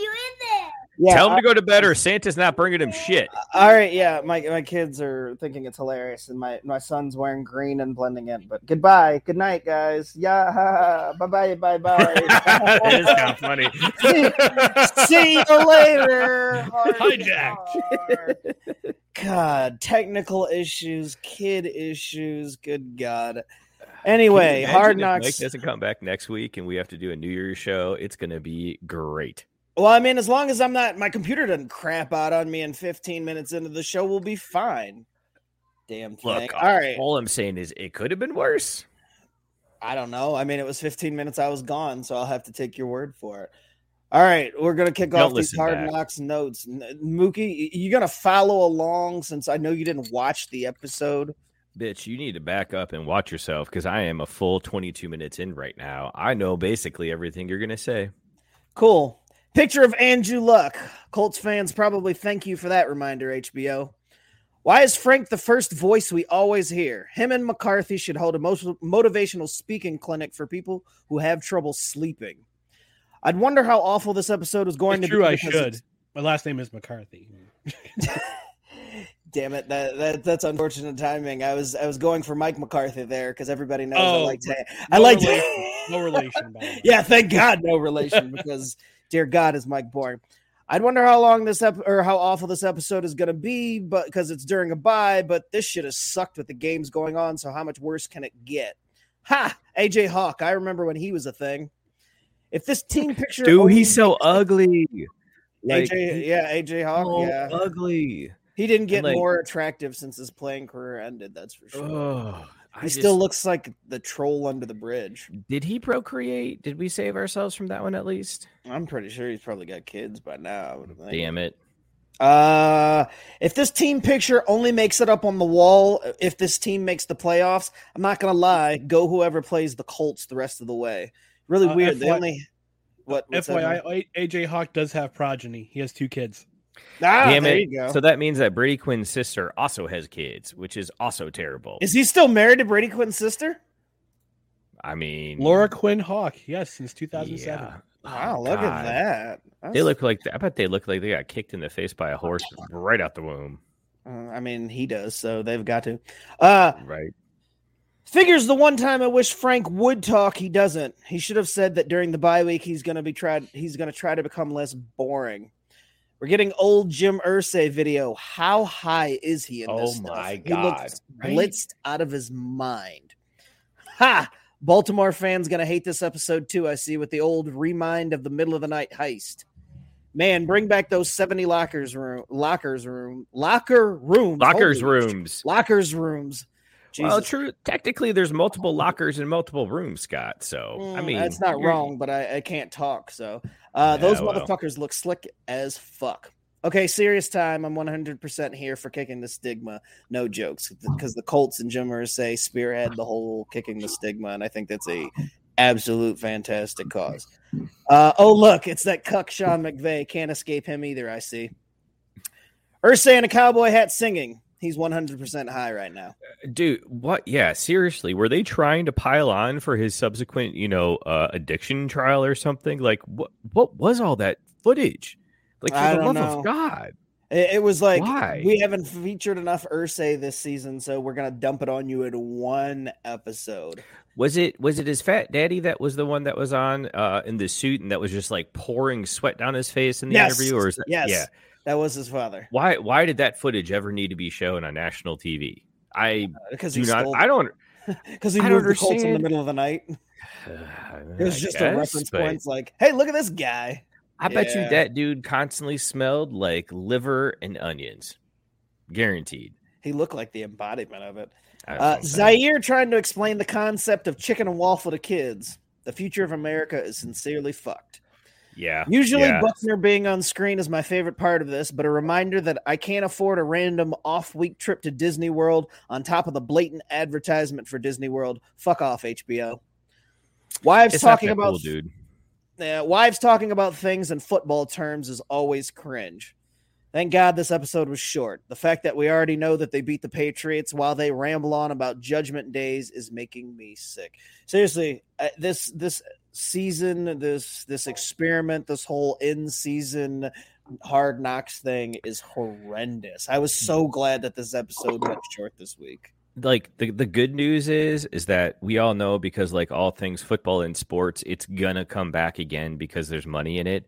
Yeah, Tell him I- to go to bed, or Santa's not bringing him shit. All right, yeah, my my kids are thinking it's hilarious, and my my son's wearing green and blending in. But goodbye, good night, guys. Yeah, bye bye, [LAUGHS] bye bye. that is kind of funny. see, see you later. Hijacked. God, technical issues, kid issues. Good God. Anyway, hard if Mike knocks. doesn't come back next week, and we have to do a New Year's show. It's going to be great. Well, I mean, as long as I'm not, my computer doesn't crap out on me in 15 minutes into the show, we'll be fine. Damn thing. Look, all right. All I'm saying is it could have been worse. I don't know. I mean, it was 15 minutes I was gone, so I'll have to take your word for it. All right, we're gonna kick Don't off these hard back. knocks notes. Mookie, you gonna follow along since I know you didn't watch the episode. Bitch, you need to back up and watch yourself because I am a full 22 minutes in right now. I know basically everything you're going to say. Cool. Picture of Andrew Luck. Colts fans probably thank you for that reminder, HBO. Why is Frank the first voice we always hear? Him and McCarthy should hold a mo- motivational speaking clinic for people who have trouble sleeping. I'd wonder how awful this episode is going It's to true, be. I should. My last name is McCarthy. [LAUGHS] Damn it, that, that that's unfortunate timing. I was I was going for Mike McCarthy there because everybody knows I Oh, like to. no I like to. No relation, by the [LAUGHS] way. yeah, thank God, no relation because dear God is Mike Bourne. I'd wonder how long this ep- or how awful this episode is going to be, but because it's during a bye. But this shit has sucked with the games going on. So how much worse can it get? Ha! AJ Hawk. I remember when he was a thing. If this team picture, Dude, he's so ugly. Like, AJ, yeah, AJ Hawk, so yeah, ugly. he didn't get like- more attractive since his playing career ended. That's for sure. Oh, he I still looks like the troll under the bridge. Did he procreate? Did we save ourselves from that one at least? I'm pretty sure he's probably got kids by now. I would think. Damn it. Uh, if this team picture only makes it up on the wall, if this team makes the playoffs, I'm not gonna lie. Go whoever plays the Colts the rest of the way. Really Uh, weird. They only what? what's that, FYI, AJ Hawk does have progeny. He has two kids. Ah, Damn there it. you go. So that means that Brady Quinn's sister also has kids, which is also terrible. Is he still married to Brady Quinn's sister? I mean, Laura Quinn Hawk, yes, since 2007. yeah. Wow, Oh, look God. at that. They look like I bet they look like they got kicked in the face by a horse right out the womb. uh, I mean, he does, so they've got to. Uh, Right. Figures the one time I wish Frank would talk, he doesn't. He should have said that during the bye week he's gonna be tried he's gonna try to become less boring. We're getting old Jim Irsay video. How high is he in this? Oh stuff? my He looks God, right? blitzed out of his mind. Ha! Baltimore fans gonna hate this episode too. I see with the old remind of the middle of the night heist. Man, bring back those seventy lockers room, lockers room, locker rooms, Lockers Holy rooms. lockers rooms. Well, true. Technically, there's multiple lockers in multiple rooms, Scott. So I Mm, mean, that's not wrong, but I, I can't talk. So uh, those well. motherfuckers look slick as fuck. Okay, serious time. I'm 100% here for kicking the stigma. No jokes, because the Colts and Jim Irsay spearhead the whole kicking the stigma, and I think that's a absolute fantastic cause. Uh, oh, look, it's that cuck Sean McVay. Can't escape him either. I see. Irsay in a cowboy hat singing. He's 100% high right now. dude. What? Yeah, seriously. Were they trying to pile on for his subsequent, you know, uh, addiction trial or something? Like, what? What was all that footage? Like, for I the love know. of God. It, it was like Why? we haven't featured enough Irsay this season, so we're gonna dump it on you in one episode. Was it was it his fat daddy that was the one that was on uh in the suit and that was just like pouring sweat down his face in the yes, interview? Or is that yes, yeah? That was his father Why why did that footage ever need to be shown on national TV? I because do he not. stole, I don't. [LAUGHS] because he I moved the Colts in the middle of the night. [SIGHS] It was I just a reference but point. It's like, hey, look at this guy. I bet you that dude constantly smelled like liver and onions, guaranteed. He looked like the embodiment of it. Uh, what I'm saying. Zaire trying to explain the concept of chicken and waffle to kids. The future of America is sincerely fucked. Yeah. Usually, yeah. Buckner being on screen is my favorite part of this, but a reminder that I can't afford a random off week trip to Disney World on top of the blatant advertisement for Disney World. Fuck off, HBO. Wives It's talking about cool, dude. Yeah, wives talking about things in football terms is always cringe. Thank God this episode was short. The fact that we already know that they beat the Patriots while they ramble on about Judgment Days is making me sick. Seriously, uh, this this season, this this experiment, this whole in season hard knocks thing is horrendous. I was so glad that this episode went short this week. like the, the good news is is that we all know because like all things football and sports it's gonna come back again because there's money in it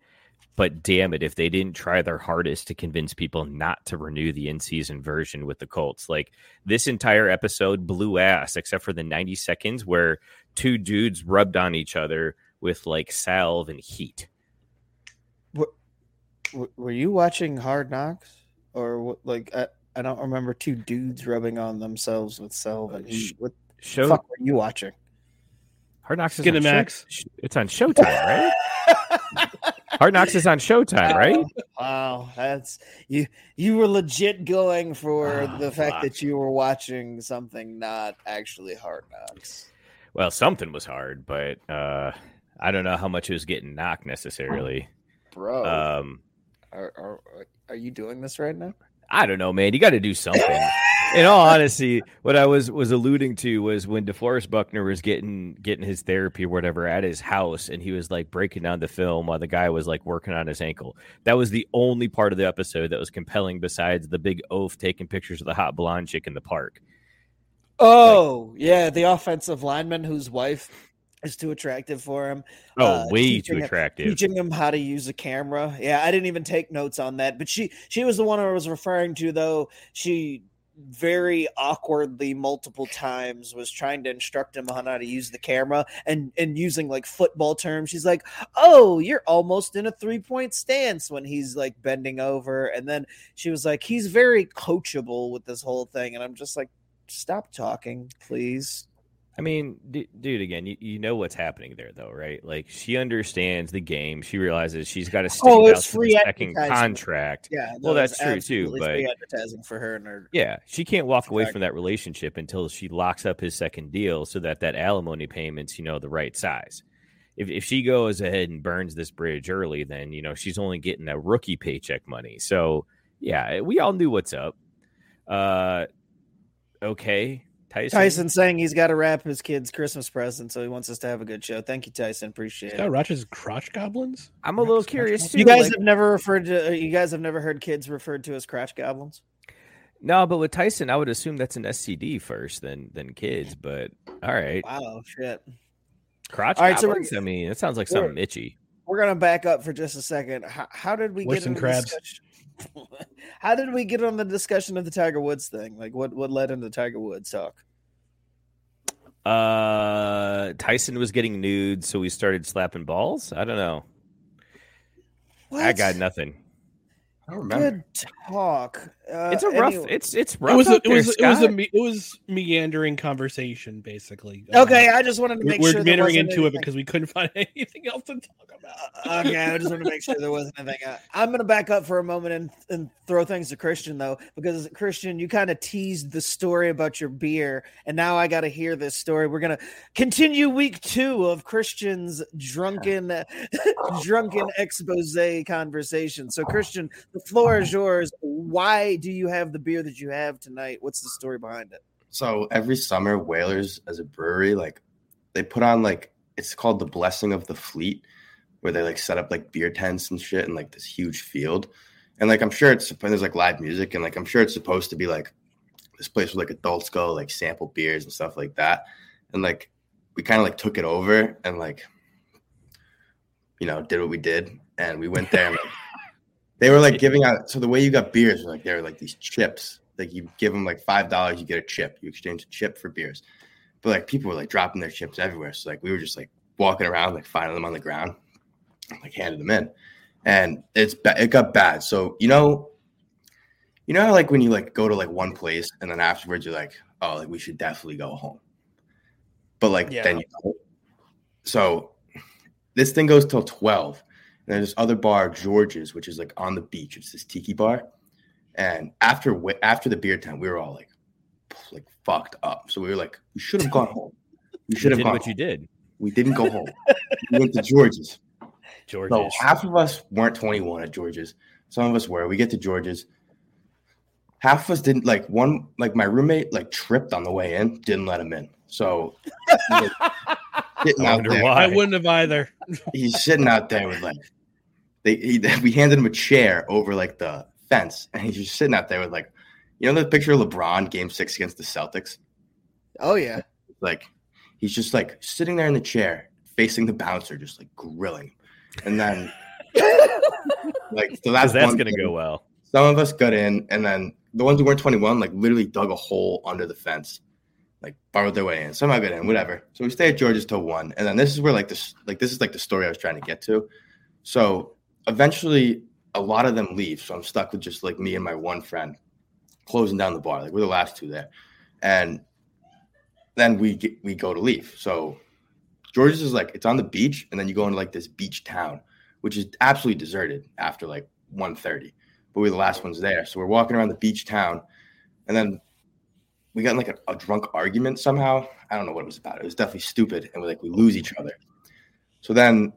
but damn it if they didn't try their hardest to convince people not to renew the in-season version with the colts like this entire episode blew ass except for the 90 seconds where two dudes rubbed on each other with like salve and heat Wh- were you watching Hard Knocks or what, like I, I don't remember two dudes rubbing on themselves with Selvin. Who- What the Show fuck were you watching? Hard Knocks is on Skinamax. Show- it's on Showtime, right? [LAUGHS] Hard Knocks is on Showtime, right? Wow, that's you. You were legit going for Oh, the fact fuck. that you were watching something not actually Hard Knocks. Well, something was hard, but uh, I don't know how much it was getting knocked necessarily. Bro, Um, are, are are you doing this right now? I don't know, man. You got to do something. In all honesty, what I was was alluding to was when DeForest Buckner was getting getting his therapy or whatever at his house, and he was like breaking down the film while the guy was like working on his ankle. That was the only part of the episode that was compelling, besides the big oaf taking pictures of the hot blonde chick in the park. Oh, yeah, the offensive lineman whose wife is too attractive for him. Oh, uh, way too him- attractive. Teaching him how to use a camera. Yeah, I didn't even take notes on that, but she she was the one I was referring to though. She very awkwardly multiple times was trying to instruct him on how to use the camera and and using like football terms she's like oh you're almost in a three point stance when he's like bending over and then she was like he's very coachable with this whole thing and i'm just like stop talking please I mean, d- dude, again, you, you know what's happening there, though, right? Like, she understands the game. She realizes she's got to stick Oh, out to the second contract. yeah well, that's true too. But free advertising for her and her yeah, she can't walk away from that relationship until she locks up his second deal, so that that alimony payment's you know the right size. If if she goes ahead and burns this bridge early, then you know she's only getting that rookie paycheck money. So yeah, we all knew what's up. Uh, okay, Tyson. Tyson saying he's got to wrap his kid's Christmas present, so he wants us to have a good show. Thank you, Tyson. Appreciate Scott it. Roch's crotch goblins. I'm a little curious too. You guys like- have never referred to. uh, You guys have never heard kids referred to as crotch goblins. No, but with Tyson, I would assume that's an STD first, than than kids. But all right, Wow, shit. crotch All right, so goblins. we're- I mean, that sounds like something itchy. We're gonna back up for just a second. How, how did we Worse get than into crabs. discussion? [LAUGHS] how did we get on the discussion of the Tiger Woods thing? Like, what what led into the Tiger Woods talk? Uh, Tyson was getting nude, so we started slapping balls. I don't know. I got nothing. I don't remember. Good talk. Uh, It's a rough. anyway- It's it's rough. It was a, out it there, was it was a me- it was meandering conversation basically. Uh, okay. I just wanted to we're, make we're sure meandering wasn't into it because we couldn't [LAUGHS] find anything else to talk about. okay, I just want to make sure there wasn't anything. Uh, I'm going to back up for a moment and, and throw things to Christian though, because Christian, you kind of teased the story about your beer, and now I got to hear this story. We're going to continue week two of Christian's drunken, [LAUGHS] drunken expose conversation. So, Christian, the floor is yours. Why do you have the beer that you have tonight? What's the story behind it? So every summer, Whalers as a brewery, like they put on like it's called the Blessing of the Fleet, where they like set up like beer tents and shit in like this huge field. And like I'm sure it's and there's like live music and like I'm sure it's supposed to be like this place where like adults go like sample beers and stuff like that. And like we kind of like took it over and like you know did what we did and we went there and like, they were like giving out so the way you got beers like they were like these chips. Like you give them like five dollars you get a chip. You exchange a chip for beers. But like people were like dropping their chips everywhere. So like we were just like walking around like finding them on the ground like handed them in. And it's ba- it got bad. So you know you know how, like when you like go to like one place and then afterwards you're like oh like we should definitely go home. But like then you so this thing goes till 12 and there's this other bar george's which is like on the beach it's this tiki bar and after after the beer tent we were all like like fucked up so we were like we should have gone [LAUGHS] home we You should have gone what you did, we didn't go home [LAUGHS] we went to george's George. so half of us weren't 21 at George's. Some of us were. We get to George's. Half of us didn't like one, like my roommate, like tripped on the way in, didn't let him in. So like, [LAUGHS] sitting I out there. why. I wouldn't have either. [LAUGHS] He's sitting out there with like they he, we handed him a chair over like the fence, and he's just sitting out there with like you know the picture of LeBron game six against the Celtics? Oh yeah. Like he's just like sitting there in the chair, facing the bouncer, just like grilling. And then [LAUGHS] like so that's, that's one gonna thing. go well. Some of us got in, and then the ones who weren't 21, like literally dug a hole under the fence, like borrowed their way in. Some got in, whatever. So we stay at George's till one, and then this is where like this, like this is like the story I was trying to get to. So eventually, a lot of them leave, so I'm stuck with just like me and my one friend closing down the bar. Like we're the last two there, and then we get, we go to leave. So George's is like it's on the beach, and then you go into like this beach town, which is absolutely deserted after like 1.30. But we're the last ones there, so we're walking around the beach town, and then we got in like a, a drunk argument somehow. I don't know what it was about. It was definitely stupid, and we like we lose each other. So then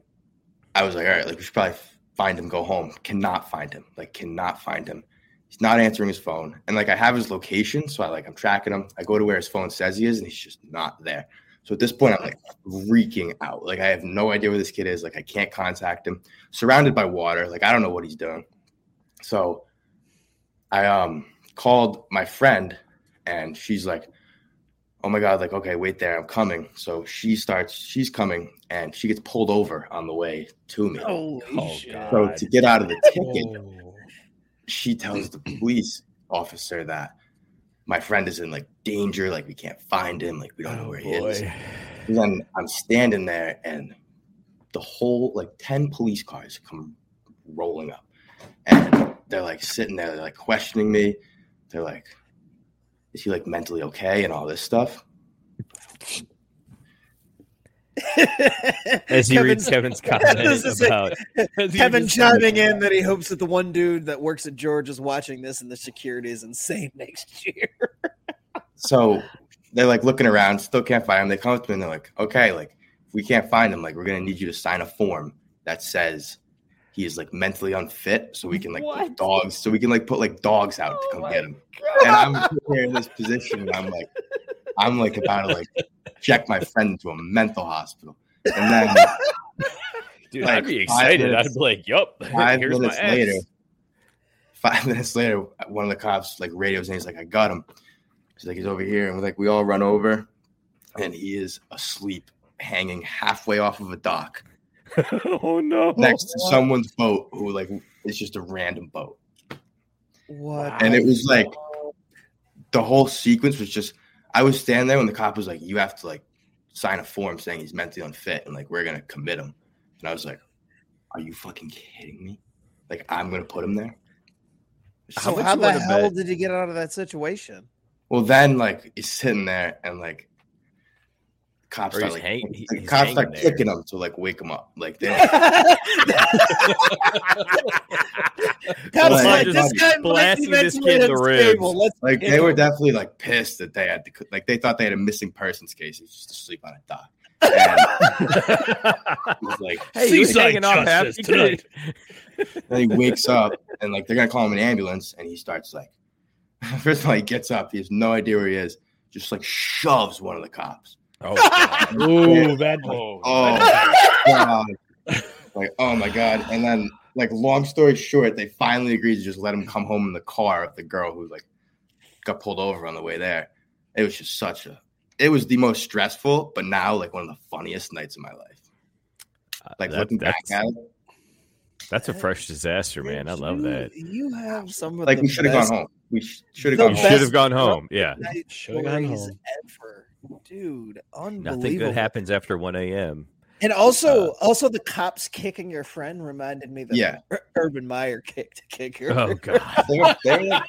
I was like, all right, like we should probably find him, go home. Cannot find him. Like cannot find him. He's not answering his phone. And like I have his location, so I like I'm tracking him. I go to where his phone says he is, and he's just not there. So at this point, I'm like freaking out. Like I have no idea where this kid is. Like I can't contact him. Surrounded by water. Like I don't know what he's doing. So I um called my friend, and she's like, "Oh my god!" Like okay, wait there, I'm coming. So she starts. She's coming, and she gets pulled over on the way to me. Holy Oh, shit. So to get out of the ticket, oh. she tells the police officer that my friend is in like danger, like we can't find him, like we don't know oh, where he is. And then I'm standing there and the whole like 10 police cars come rolling up. And they're like sitting there, they're like questioning me. They're like, is he like mentally okay and all this stuff? As he reads Kevin's- Kevin's [LAUGHS] comment gonna say, about Kevin chiming in that he hopes that the one dude that works at George is watching this and the security is insane [LAUGHS] next year. So they're like looking around, still can't find him. They come up to me and they're like, okay, like if we can't find him, like we're gonna need you to sign a form that says he is like mentally unfit, so we can like put dogs, so we can like put like dogs out to come get him. And I'm here in this position, and I'm like, I'm like about to like check my friend into a mental hospital, and then Dude, like, I'd be excited. minutes- I'd be like, "Yup, [LAUGHS] Five here's minutes ex." later, five [LAUGHS] minutes later, one of the cops like radios and he's like, I got him. He's like, he's over here. And we're like, we all run over and he is asleep, hanging halfway off of a dock [LAUGHS] oh no! next to someone's boat who like it's just a random boat. What? And it was like the whole sequence was just I was standing there when the cop was like, You have to like sign a form saying he's mentally unfit and like we're gonna commit him. And I was like, Are you fucking kidding me? Like I'm gonna put him there. So much how the hell bet? did you get out of that situation? Well, then like he's sitting there and like cops Or start like, hang- [LAUGHS] he- the cops start there. kicking him to like wake him up. Like they [LAUGHS] [LAUGHS] Cops Like, like, this guy blasting this kid in the ribs. like hit they were him. definitely like pissed that they had to like they thought they had a missing persons case. He's just asleep on a dock. And he was like, Hey, he was Seaside hanging off half. justice He then he wakes up and like they're gonna call him an ambulance and he starts like first of all he gets up, he has no idea where he is, just like shoves one of the cops. Oh, God. [LAUGHS] Ooh, bad. Oh, Oh my god. [LAUGHS] Like, oh my god. And then like long story short, they finally agreed to just let him come home in the car of the girl who like got pulled over on the way there. It was just such a it was the most stressful, but now like one of the funniest nights of my life. Uh, like That- looking back that's- at it, That's a fresh disaster, man. I love that. You have some of like the we should have gone home. We should have the gone You home. should have gone home. Yeah. Should have gone stories home. ever, dude. Unbelievable. Nothing good happens after 1 a.m. And also, Uh, also the cops kicking your friend reminded me that Yeah. Ur- Urban Meyer kicked a kicker. Oh, God. They were, they were, like,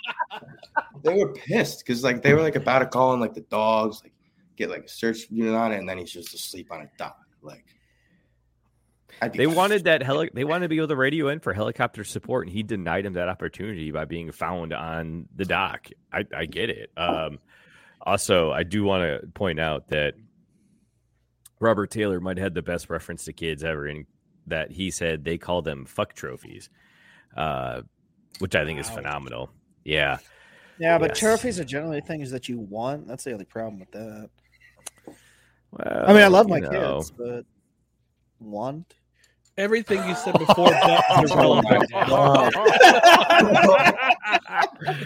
they were pissed because like they were like about to call in like the dogs, like get like a search unit on it, and then he's just asleep on a dock. Like They wanted that heli- They wanted to be able to radio in for helicopter support, and he denied him that opportunity by being found on the dock. I, I get it. Um, also, I do want to point out that Robert Taylor might have had the best reference to kids ever, in that he said they call them fuck trophies, uh, which I think is phenomenal. Yeah, Yeah, but Yes. trophies are generally things that you want. That's the only problem with that. well, I mean, I love my know. kids, but want. Everything you said before, [LAUGHS] but Oh.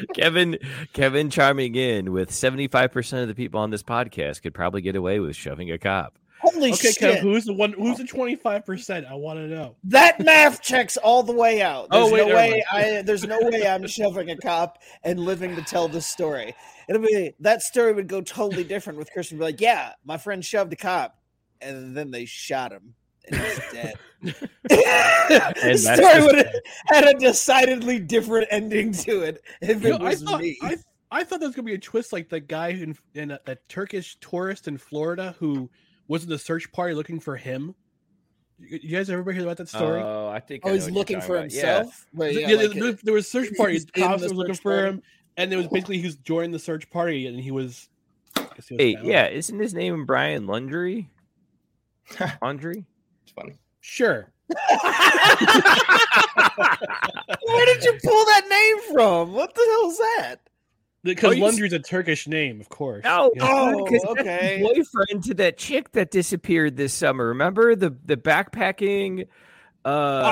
[LAUGHS] Kevin Kevin chiming in with 75% of the people on this podcast could probably get away with shoving a cop. Holy okay, shit! Kev, who's the one? Who's the twenty five percent? I want to know. that math checks all the way out. Oh, There's wait, no way. I. There's no way I'm shoving a cop and living to tell this story. It'll be that story would go totally different with Christian. Be like, yeah, my friend shoved a cop, and then they shot him, and he's dead. the story would have had a decidedly different ending to it if You it know, I was thought me. I, I thought there was gonna be a twist like the guy in, in a, a Turkish tourist in Florida who was in the search party looking for him. You, you guys ever hear about that story? Oh, I think. oh, I he's looking for about. Yeah. himself. Yeah, yeah, there, like, there- there was a search [LAUGHS] party. he's Cops the was looking search for him, and it was oh. basically he was joining the search party, and he was. He was Hey, yeah, isn't his name Brian Lundry? [LAUGHS] Laundrie? It's funny. sure. [LAUGHS] Where did you pull that name from? What the hell's that? Because Oh, you s- a Turkish name, of course. No, you know? Oh, okay. [LAUGHS] boyfriend to that chick that disappeared this summer. Remember the the backpacking? Uh,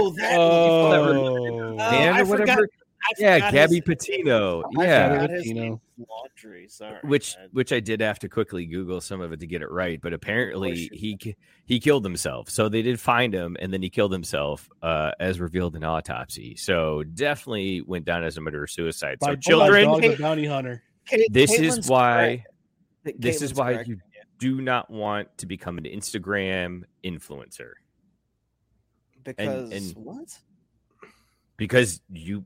Oh, the that- Oh, Oh, band I or whatever. Forgot- I yeah, Gabby his- Patino. I Yeah, Patino. Laundrie. Sorry, which man. which I did have to quickly Google some of it to get it right. But apparently he he killed himself. So they did find him, and then he killed himself, uh, as revealed in autopsy. So definitely went down as a murder suicide. by, So by children, Dog the Kate- bounty hunter. Kate- this Caitlin's is why correct. this is why correct. you do not want to become an Instagram influencer because and- what? because you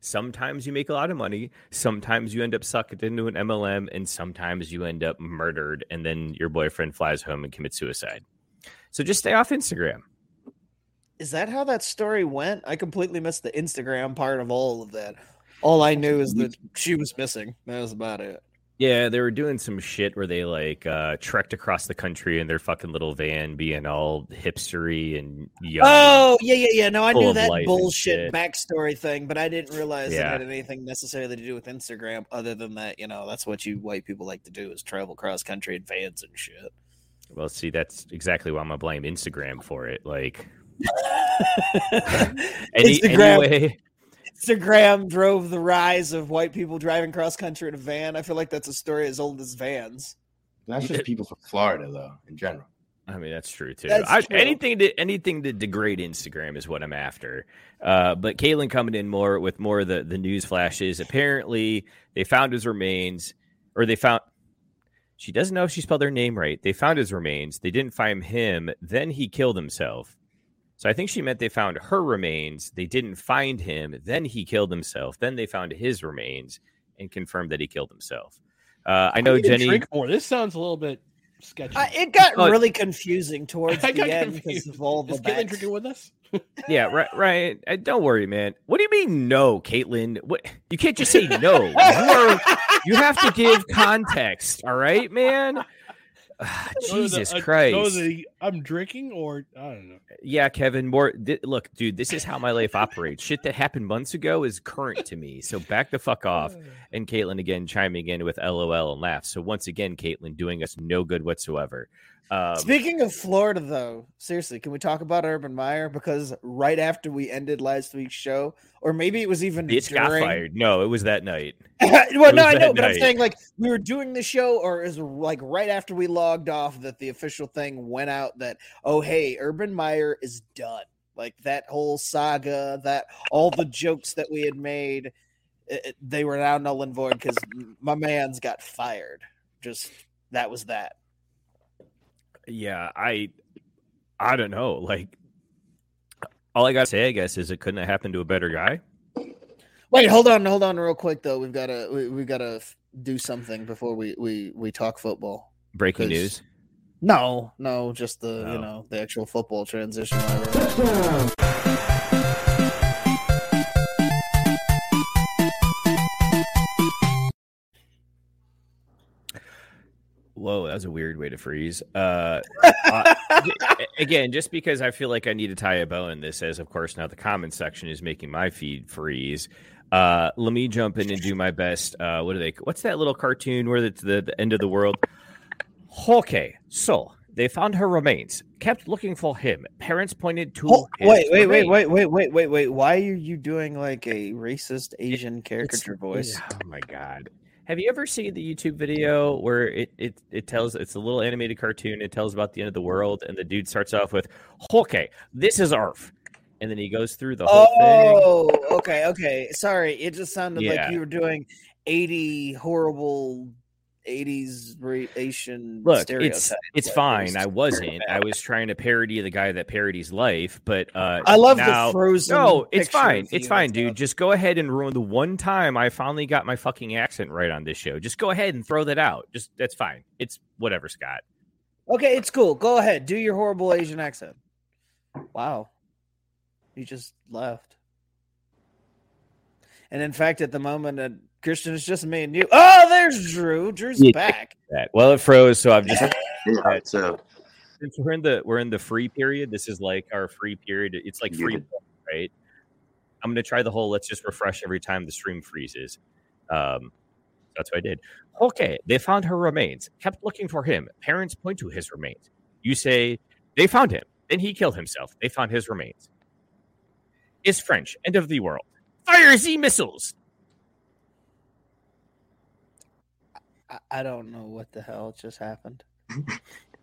sometimes you make a lot of money, sometimes you end up sucked into an MLM, and sometimes you end up murdered, and then your boyfriend flies home and commits suicide. So just stay off Instagram. Is that how that story went? I completely missed the Instagram part of all of that. All I knew is that she was missing. That was about it. Yeah, they were doing some shit where they like uh trekked across the country in their fucking little van, being all hipstery and young. Oh yeah, yeah, yeah. No, I knew that bullshit backstory thing, but I didn't realize it had anything necessarily to do with Instagram. Other than that, you know, that's what you white people like to do is travel cross country in vans and shit. Well, see, that's exactly why I'm gonna blame Instagram for it. Like [LAUGHS] [LAUGHS] any Instagram- anyway. Instagram drove the rise of white people driving cross country in a van. I feel like that's a story as old as vans. That's just people from Florida, though, in general. I mean, that's true too. That's I, true. Anything to anything to degrade Instagram is what I'm after. Uh, but Caitlin coming in more with more of the the news flashes. Apparently, they found his remains, or they found. She doesn't know if she spelled her name right. They found his remains. They didn't find him. Then he killed himself. So I think she meant they found her remains. They didn't find him. Then he killed himself. Then they found his remains and confirmed that he killed himself. Uh, I know need to Jenny. Drink more. This sounds a little bit sketchy. I, it got [LAUGHS] Oh, really confusing towards [LAUGHS] I the got end because of all the Is Caitlin back- drinking with us? [LAUGHS] Yeah, right, right. Uh, Don't worry, man. What do you mean, no, Caitlin? What you can't just say no. You are, you have to give context. All right, man. Ah, Jesus the- Christ. the- I'm drinking, or I don't know. Yeah, Kevin. More. Th- look, dude. This is how my life operates. Shit that happened months ago is current to me. So back the fuck off. [SIGHS] And Caitlin again chiming in with LOL and laughs. So once again, Caitlin doing us no good whatsoever. Um, Speaking of Florida, though, seriously, can we talk about Urban Meyer? Because right after we ended last week's show, or maybe it was even got during- fired. No, it was that night. [LAUGHS] well, no, I know, that but I'm saying like we were doing the show, or is like right after we logged off that the official thing went out that oh hey, Urban Meyer is done. Like that whole saga, that all the jokes that we had made, it- it- they were now null and void because my man's got fired. Just that was that. Yeah, I I don't know. Like all I gotta say, I guess, is it couldn't have happened to a better guy. Wait, hold on, hold on, real quick though. We've got to we, we got to do something before we we we talk football. Breaking news. No, no, just the Oh. you know the actual football transition. Whoa, that was a weird way to freeze. Uh, uh, [LAUGHS] again, just because I feel like I need to tie a bow in this, as of course now the comment section is making my feed freeze. Uh, let me jump in and do my best. Uh, what are they? What's that little cartoon where it's the, the end of the world? Okay, so they found her remains. Kept looking for him. Parents pointed to. Oh, wait, wait, wait, remains. wait, wait, wait, wait, wait. Why are you doing like a racist Asian caricature voice? Oh my god. Have you ever seen the YouTube video where it, it it tells it's a little animated cartoon, it tells about the end of the world, and the dude starts off with, Okay, this is Earth. And then he goes through the whole thing. Oh, okay, okay. Sorry, it just sounded Yeah. like you were doing eighty horrible '80s Asian Look, stereotype. it's it's like, fine. was I wasn't. I was trying to parody the guy that parodies life, but uh I love the frozen No, it's fine. It's fine, dude. stuff. Just go ahead and ruin the one time I finally got my fucking accent right on this show. Just go ahead and throw that out. Just that's fine. It's whatever, Scott. Okay, it's cool. Go ahead. Do your horrible Asian accent. Wow. You just left. And in fact, at the moment, Christian, it's just me and you. Oh, there's Drew. Drew's Yeah. back. Well, it froze, so I've just [LAUGHS] Yeah, so since we're in the we're in the free period. This is like our free period. It's like free, Muted. right? I'm gonna try the whole. Let's just refresh every time the stream freezes. Um, that's what I did. Okay, they found her remains. Kept looking for him. Parents point to his remains. You say they found him. Then he killed himself. They found his remains. Is French. End of the world. Fire Z missiles. I, don't know what the hell just happened. [LAUGHS]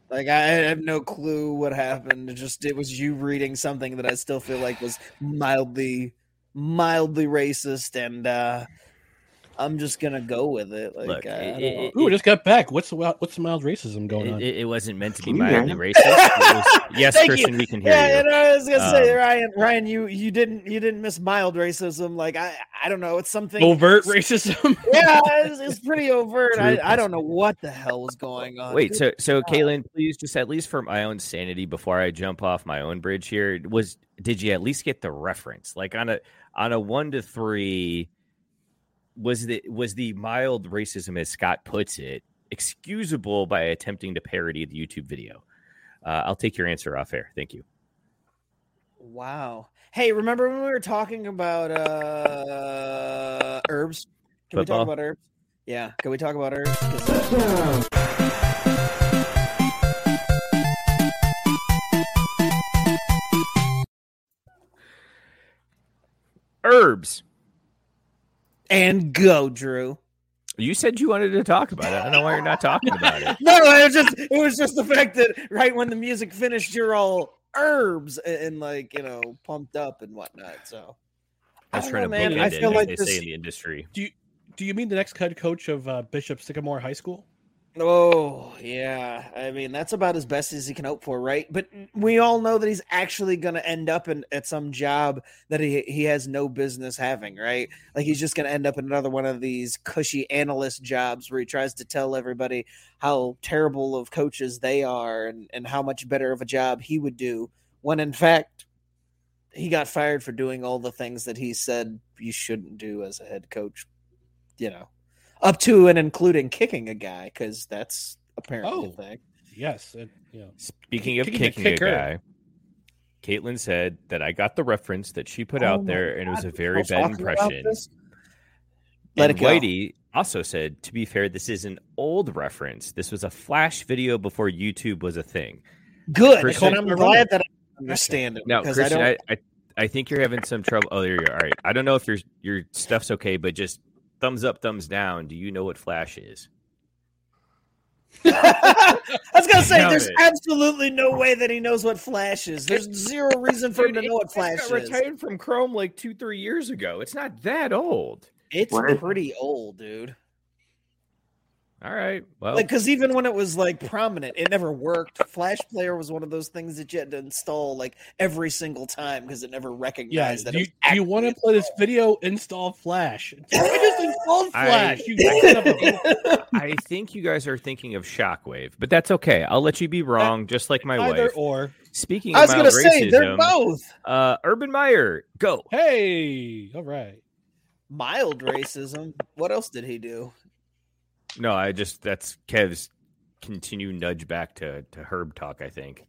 like I have no clue what happened. It just it was you reading something that I still feel like was mildly mildly racist and uh I'm just gonna go with it. Like Look, I, I it- don't it- know. Ooh, I just got back. What's the what's the mild racism going It, on? it- it wasn't meant to be Can you hear mildly [LAUGHS] racist. Was- [LAUGHS] yes, Thank Christian, you. we can hear yeah, you. and I was gonna say, Um, Ryan, Ryan, you you didn't you didn't miss mild racism. Like I I don't know, it's something Overt racism. [LAUGHS] Yeah, it's, it's pretty overt. I, I don't know what the hell was going on. Wait, so so God. Kaylin, please just at least for my own sanity before I jump off my own bridge here, was did you at least get the reference? Like on a on a one to three, was the was the mild racism as Scott puts it excusable by attempting to parody the YouTube video? Uh, I'll take your answer off air. Thank you. Wow. Hey, remember when we were talking about uh herbs? Can we talk about herbs? Yeah, can we talk about herbs? Herbs. And go, Drew. You said you wanted to talk about it. I don't know why you're not talking about it. [LAUGHS] No, it was just it was just the fact that right when the music finished, you're all herbs and, and, like you know pumped up and whatnot. So I was don't trying know, to man. bookend I it, feel as like they this- say in the industry. Do you do you mean the next head coach of uh, Bishop Sycamore High School? Oh, yeah. I mean, that's about as best as he can hope for, right? But we all know that he's actually going to end up in at some job that he he has no business having, right? Like he's just going to end up in another one of these cushy analyst jobs where he tries to tell everybody how terrible of coaches they are and and how much better of a job he would do when in fact he got fired for doing all the things that he said you shouldn't do as a head coach, you know up to and including kicking a guy because that's apparently Oh. a thing. Yes. It, you know, Speaking of Kicking a kicking a, kicker. guy, Caitlin said that I got the reference that she put Oh out my there, and it was a very bad impression. this? Let and it go. Whitey also said, to be fair, this is an old reference. This was a flash video before YouTube was a thing. Good. Christian- and I'm glad that I understand it Now, because Christian, I I, don't. I, I think you're having some trouble. Oh, there you go. All right. I don't know if your your stuff's okay, but just thumbs up, thumbs down. Do you know what Flash is? [LAUGHS] I was gonna say, Nailed there's it. absolutely no way that he knows what Flash is. There's zero reason for him to know what Flash it got is. retired from Chrome like two, three years ago. It's not that old. It's What is- pretty old, dude. All right. Well, Like, because even when it was like prominent, it never worked. Flash Player was one of those things that you had to install like every single time because it never yeah. recognized that. Do it you, was do you want to play this video? Install Flash. [LAUGHS] I just installed I- Flash. you son of a- [LAUGHS] I think you guys are thinking of Shockwave, but that's okay. I'll let you be wrong, just like my Either wife. or. Speaking I of was gonna say they're both uh, Urban Meyer, go. Hey, all right. mild racism. What else did he do? No, I just that's Kev's continue nudge back to to Herb talk. I think.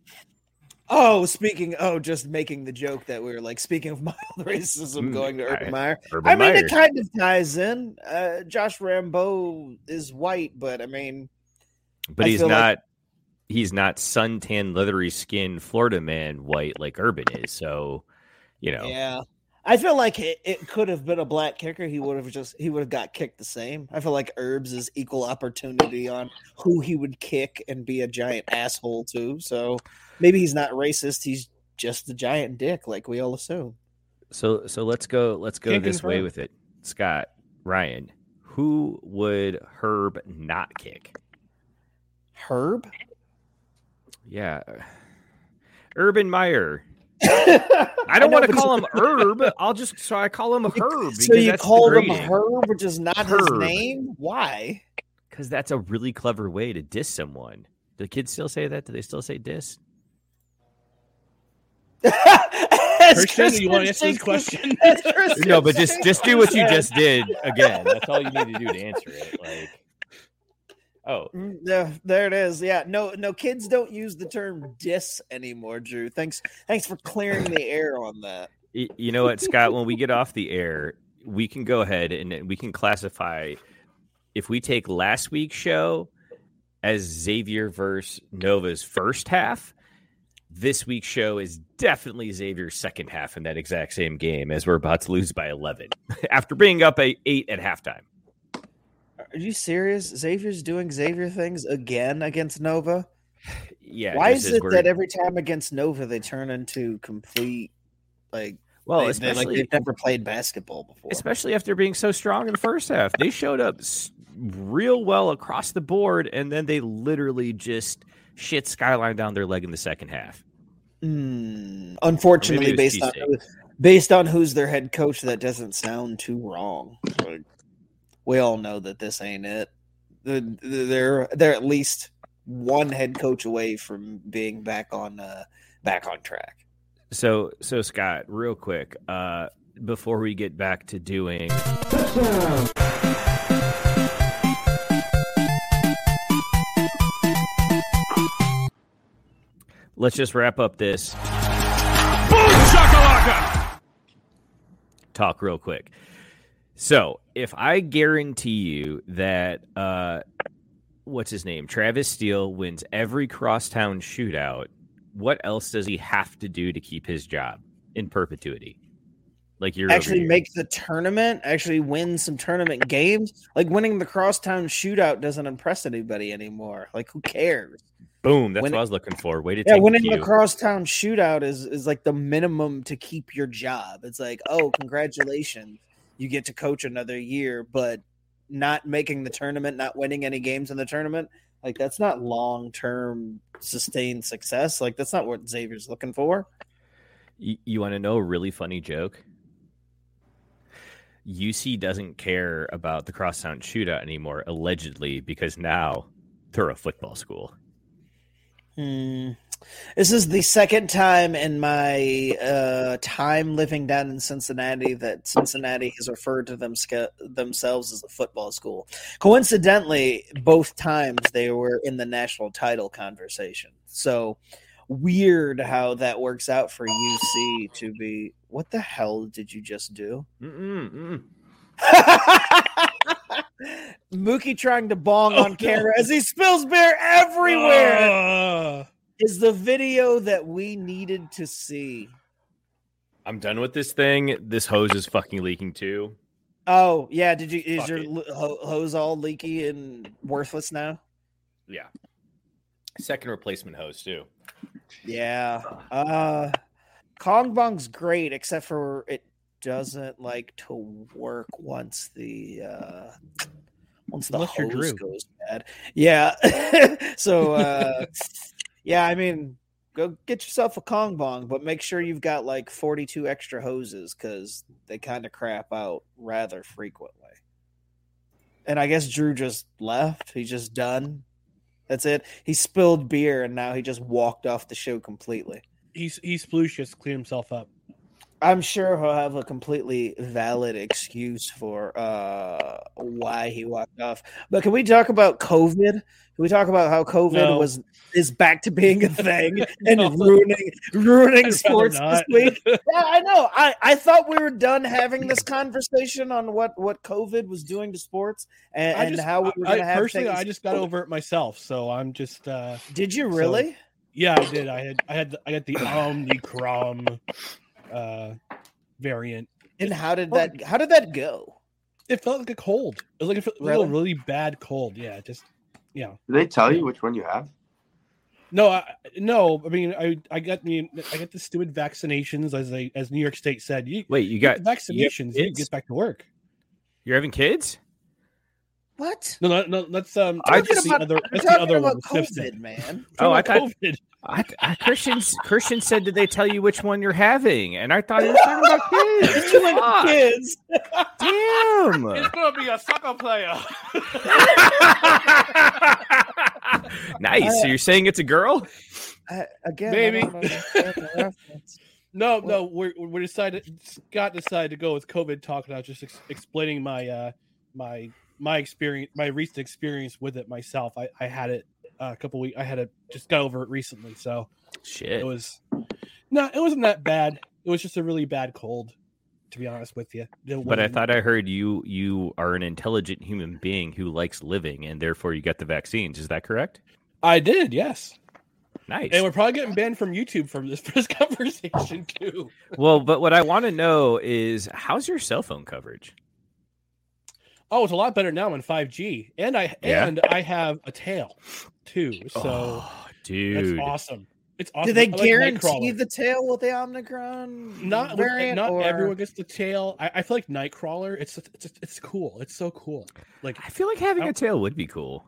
Oh, speaking. Oh, just making the joke that we were like speaking of [LAUGHS] mild racism Mm, going to Urban I- Meyer. Urban I mean, Meyer. it kind of ties in. Uh, Josh Lambo is white, but I mean, but I he's feel like- not. He's not suntan, leathery skin Florida man white like Urban is. So, you know, yeah. I feel like it, it could have been a black kicker. He would have just he would have got kicked the same. I feel like Herbs is equal opportunity on who he would kick and be a giant asshole to. So maybe he's not racist. He's just a giant dick, like we all assume. So so let's go let's go Can't this way confirm. with it. Scott, Ryan, who would Herb not kick? Herb? Yeah. Urban Meyer. I don't want to call him Herb. I'll just so I call him Herb. So you that's called him. Herb, which is not his name? Why? Because that's a really clever way to diss someone. Do kids still say that? Do they still say diss? [LAUGHS] Christian, you want to answer this question? [LAUGHS] no, but just just do what you just did again. That's all you need to do to answer it. Like, oh, Mm, Yeah, there it is. Yeah, no, no, kids don't use the term "dis" anymore. Drew, thanks, thanks for clearing the [LAUGHS] air on that. You know what, Scott? When we get off the air, we can go ahead and we can classify. If we take last week's show as Xavier versus Nova's first half, this week's show is definitely Xavier's second half in that exact same game as we're about to lose by 11 [LAUGHS] after being up a eight at halftime. Are you serious? Xavier's doing Xavier things again against Nova. Yeah. Why is it that every time against Nova they turn into complete like? Well, they, especially- like they've never played basketball before. especially after being so strong in the first half. They showed up real well across the board, and then they literally just shit Skyline down their leg in the second half. Hmm. Unfortunately, Or maybe it was based on based on who's their head coach, that doesn't sound too wrong. Like, we all know that this ain't it. The- the- They're they're at least one head coach away from being back on uh, back on track. So, so Scott, real quick, uh, before we get back to doing. Let's just wrap up this talk real quick. So, if I guarantee you that uh what's his name? Travis Steele wins every crosstown shootout, what else does he have to do to keep his job in perpetuity? Like you're actually make the tournament, actually win some tournament games. Like winning the crosstown shootout doesn't impress anybody anymore. Like who cares? boom. That's when- what I was looking for. Way to Yeah, winning the the crosstown shootout is is like the minimum to keep your job. It's like, oh, congratulations, you get to coach another year, but not making the tournament, not winning any games in the tournament, like that's not long term sustained success. Like that's not what Xavier's looking for. You, you want to know a really funny joke? UC doesn't care about the crosstown shootout anymore, allegedly, because now they're a football school. Hmm. This is the second time in my uh, time living down in Cincinnati that Cincinnati has referred to them, themselves as a football school. Coincidentally, both times they were in the national title conversation. So weird how that works out for UC to be. What the hell did you just do? Mm-mm, [LAUGHS] Mookie trying to bong on camera as he spills beer everywhere is the video that we needed to see. I'm done with this thing. This hose is fucking leaking too. Oh yeah, did you is Fuck your it. ho- hose all leaky and worthless now? Yeah. Second replacement hose too. Yeah. Uh Kong Bong's great except for it doesn't like to work once the uh once the Unless hose goes bad. Yeah. [LAUGHS] so uh yeah, I mean go get yourself a Kong Bong, but make sure you've got like 42 extra hoses cuz they kind of crap out rather frequently. And I guess Drew just left. He's just done. That's it. He spilled beer and now he just walked off the show completely. He's he's sploosh just clean himself up. I'm sure he'll have a completely valid excuse for uh why he walked off. But can we talk about COVID? Can we talk about how COVID No. was is back to being a [LAUGHS] thing and No. ruining ruining sports this week? [LAUGHS] Yeah, I know. I, I thought we were done having this conversation on what, what COVID was doing to sports and, and just, how we were going to have personally, things- I just got over it myself, so I'm just. uh Did you so- really? yeah, I did. I had I had I had the Omnicron uh variant. And how did that how did that go? It felt like a cold. It was like a, it was Really? a really bad cold. Yeah, just yeah. Did they tell you which one you have? No, I, no. I mean, I I got the I got the stupid vaccinations as they as New York State said. You Wait, you got vaccinations. You kids? get back to work. You're having kids? What? No, no, no. That's um. I that's just- the other. I'm That's the talking other about one. COVID, man. Oh, I thought COVID. I, I, Christians Christian said, "Did they tell you which one you're having?" And I thought he was talking about kids. You and Fuck. kids. Damn. [LAUGHS] It's gonna be a soccer player. [LAUGHS] nice. So you're saying it's a girl? I, again, Maybe. I don't understand the reference. [LAUGHS] No, no, we're we decided Scott decided to go with COVID talk, and I was just ex- explaining my uh my my experience, my recent experience with it myself. I I had it uh, a couple weeks. I had it just got over it recently, so Shit. it was no, it wasn't that bad. It was just a really bad cold, to be honest with you. But I thought I heard you you are an intelligent human being who likes living, and therefore you get the vaccines. Is that correct? I did, yes. Nice. And we're probably getting banned from YouTube from this [LAUGHS] this conversation too. well, but what I want to know is how's your cell phone coverage? Oh, it's a lot better now on 5G, and I Yeah? and I have a tail too. So Oh, dude, that's awesome. It's awesome. Did they like guarantee the tail with the Omicron? Not variant, not or- everyone gets the tail. I, I feel like Nightcrawler. It's it's it's cool. It's so cool. Like I feel like having I- a tail would be cool.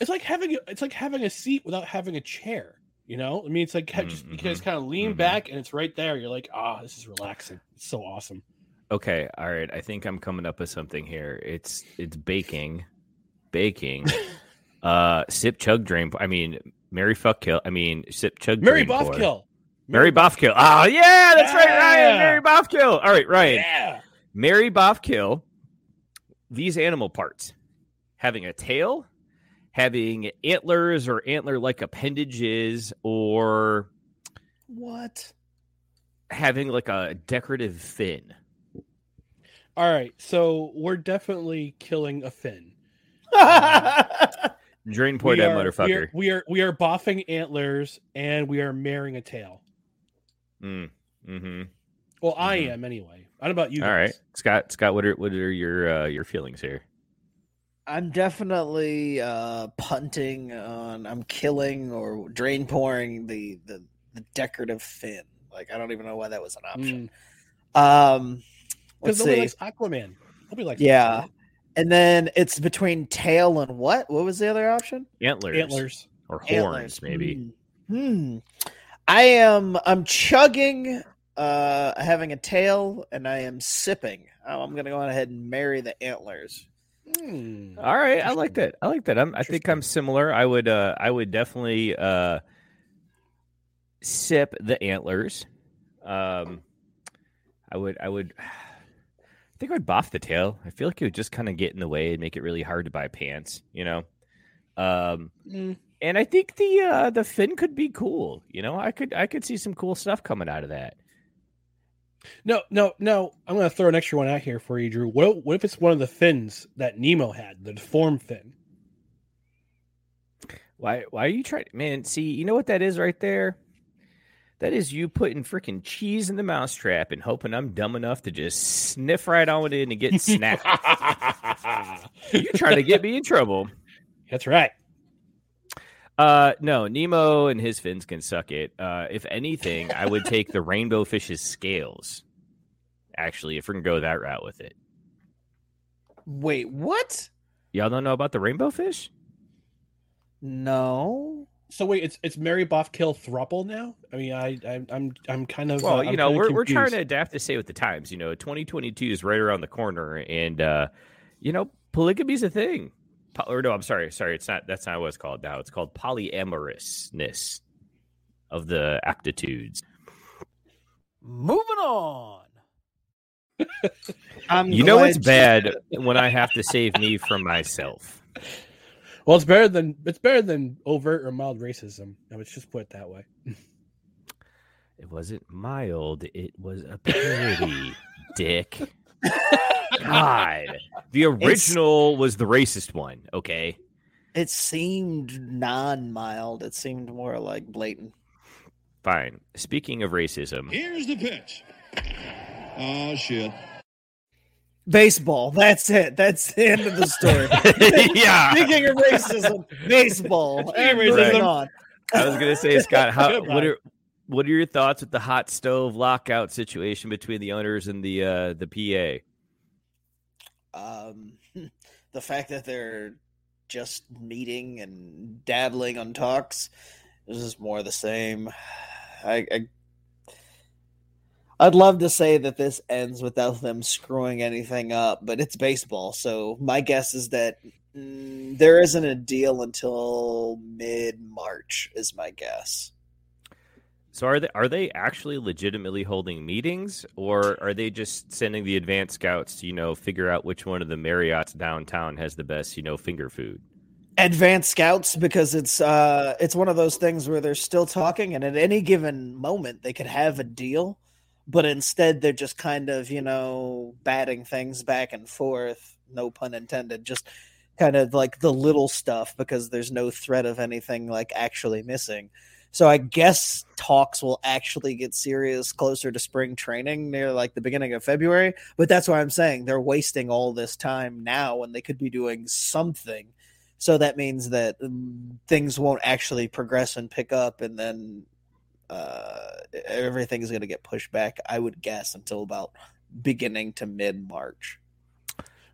it's like having a, it's like having a seat without having a chair. You know, I mean, it's like ha- just you can just kind of lean mhm. back and it's right there. You're like, ah, this is relaxing. It's so awesome. Okay, all right. I think I'm coming up with something here. It's it's baking, baking. [LAUGHS] uh, sip chug drain. I mean, Mary fuck kill. I mean, sip chug. Mary drain. Boffkill. Mary Boffkill. Oh yeah, that's right, Ryan. Yeah. Mary Boffkill. All right, Ryan. Yeah. Mary Boffkill. These animal parts, having a tail, having antlers or antler-like appendages, or What? having like a decorative fin. All right, so we're definitely killing a fin. [LAUGHS] Drain pour We that are- motherfucker. We are, we are we are boffing antlers and we are marrying a tail. Mm, hmm Well, I am anyway. I don't know about you. All guys. right, Scott. Scott, what are what are your uh, your feelings here? I'm definitely uh, punting on. I'm killing or drain pouring the, the the decorative fin. Like I don't even know why that was an option. Um, Because let's nobody see. likes Aquaman. Nobody likes yeah, Aquaman. And then it's between tail and what? What was the other option? Antlers, Antlers. or horns, Antlers. maybe. Hmm. I am. I'm chugging. Uh, having a tail, and I am sipping. Oh, I'm gonna go ahead and marry the antlers. Hmm. All right, I like that. I like that. I'm, I think I'm similar. I would uh, I would definitely uh, sip the antlers. Um, I would I would. I think I would buff the tail. I feel like it would just kind of get in the way and make it really hard to buy pants. You know. Um, Mm. and I think the uh, the fin could be cool. You know, I could I could see some cool stuff coming out of that. No, no, no. I'm going to throw an extra one out here for you, Drew. What, what if it's one of the fins that Nemo had, the deformed fin? Why why are you trying man, see, you know what that is right there? That is you putting freaking cheese in the mousetrap and hoping I'm dumb enough to just sniff right on it and get snapped. [LAUGHS] You're trying to get me in trouble. That's right. Uh no, Nemo and his fins can suck it. Uh if anything, I would take the rainbow fish's scales. Actually, if we're gonna go that route with it. Wait, what? Y'all don't know about the rainbow fish? No. So wait, it's it's Mary Boff kill thruple now. I mean, I, I I'm I'm kind of Well, uh, you know, we're, we're trying to adapt to stay with the times. You know, 2022 is right around the corner, and uh, you know, polygamy's a thing. Po- or no, I'm sorry, sorry, it's not. That's not what it's called now. It's called polyamorousness of the aptitudes. Moving on. [LAUGHS] I'm You know glad it's bad when I have to save me from myself. Well, it's better than it's better than overt or mild racism. I would just put it that way. It wasn't mild. It was a parody, [LAUGHS] Dick. [LAUGHS] God, the original was the racist one. Okay. It seemed non-mild. It seemed more like blatant. Fine. Speaking of racism, Here's the pitch. Oh shit. Baseball. That's it. That's the end of the story. [LAUGHS] [LAUGHS] Yeah. Speaking of racism, baseball. And Speaking moving on. I was gonna say, Scott, how [LAUGHS] what are what are your thoughts with the hot stove lockout situation between the owners and the uh the PA? Um, the fact that they're just meeting and dabbling on talks is just more of the same. I, I I'd love to say that this ends without them screwing anything up, but it's baseball. So my guess is that mm, there isn't a deal until mid March. Is my guess. So are they are they actually legitimately holding meetings, or are they just sending the advanced scouts to you know figure out which one of the Marriotts downtown has the best you know finger food? Advanced scouts because it's uh it's one of those things where they're still talking, and at any given moment they could have a deal but instead they're just kind of you know batting things back and forth no pun intended just kind of like the little stuff because there's no threat of anything like actually missing. So i guess talks will actually get serious closer to spring training near like the beginning of february but that's why i'm saying they're wasting all this time now when they could be doing something. So that means that um, things won't actually progress and pick up and then uh, everything is going to get pushed back. I would guess until about beginning to mid March.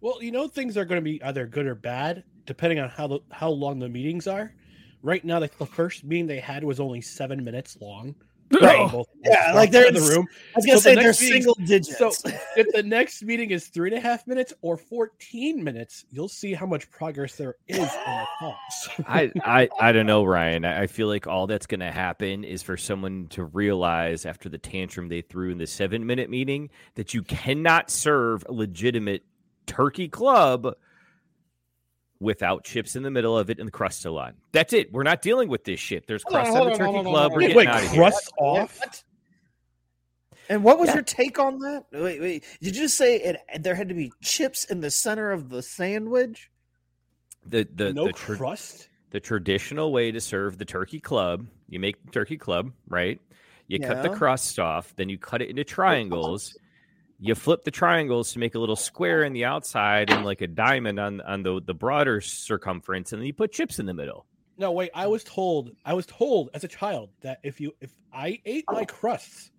Well, you know things are going to be either good or bad depending on how the, how long the meetings are. Right now, the first meeting they had was only seven minutes long. Right. Both, yeah, like they're in the room. I was gonna so say the they're single digits. So if the next meeting is three and a half minutes or fourteen minutes, you'll see how much progress there is in the talks. [LAUGHS] I, I I don't know, Ryan. I feel like all that's gonna happen is for someone to realize after the tantrum they threw in the seven minute meeting that you cannot serve a legitimate turkey club without chips in the middle of it and the crust still on. That's it. We're not dealing with this shit. There's crust on, on the turkey club. We're getting wait, out of crust here. off. What? And what was yeah. your take on that? Wait, wait. Did you just say it? There had to be chips in the center of the sandwich. The the no the tra- crust. The traditional way to serve the turkey club, you make the turkey club, right? You yeah. cut the crust off, then you cut it into triangles you flip the triangles to make a little square in the outside and like a diamond on on the the broader circumference, and then you put chips in the middle. No, wait. I was told. I was told as a child that if you if I ate my crusts,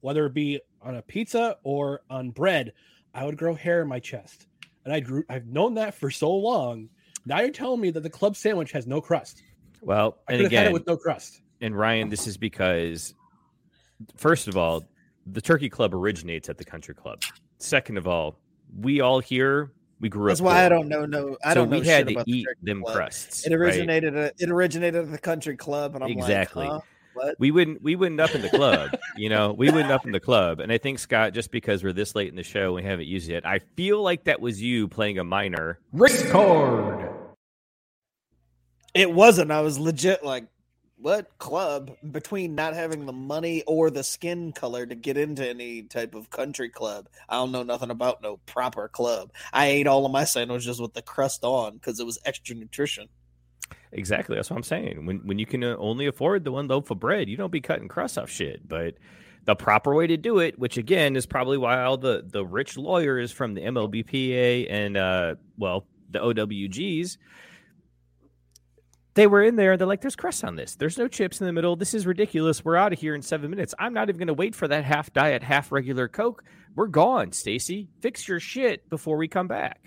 whether it be on a pizza or on bread, I would grow hair in my chest, and I grew. I've known that for so long. Now you're telling me that the club sandwich has no crust. Well, I and again, with no crust. And Ryan, this is because, first of all, the Turkey Club originates at the Country Club. Second of all, we all here we grew That's up. That's why I don't know. No, I so don't. we had to eat the them club. crusts. It originated. Right? At, it originated at the Country Club, and I'm exactly. like, huh? What? We wouldn't we wouldn't up in the club, you know. We wouldn't up in the club, and I think Scott, just because we're this late in the show, we haven't used it. I feel like that was you playing a minor. Record. It wasn't. I was legit like what club between not having the money or the skin color to get into any type of country club. I don't know nothing about no proper club. I ate all of my sandwiches with the crust on because it was extra nutrition. Exactly, that's what I'm saying. When when you can uh, only afford the one loaf of bread, you don't be cutting crust off shit. But the proper way to do it, which again is probably why all the the rich lawyers from the MLBPA and uh well the OWGs they were in there. They're like, "There's crust on this. There's no chips in the middle. This is ridiculous. We're out of here in seven minutes. I'm not even going to wait for that half diet, half regular Coke. We're gone, Stacy. Fix your shit before we come back."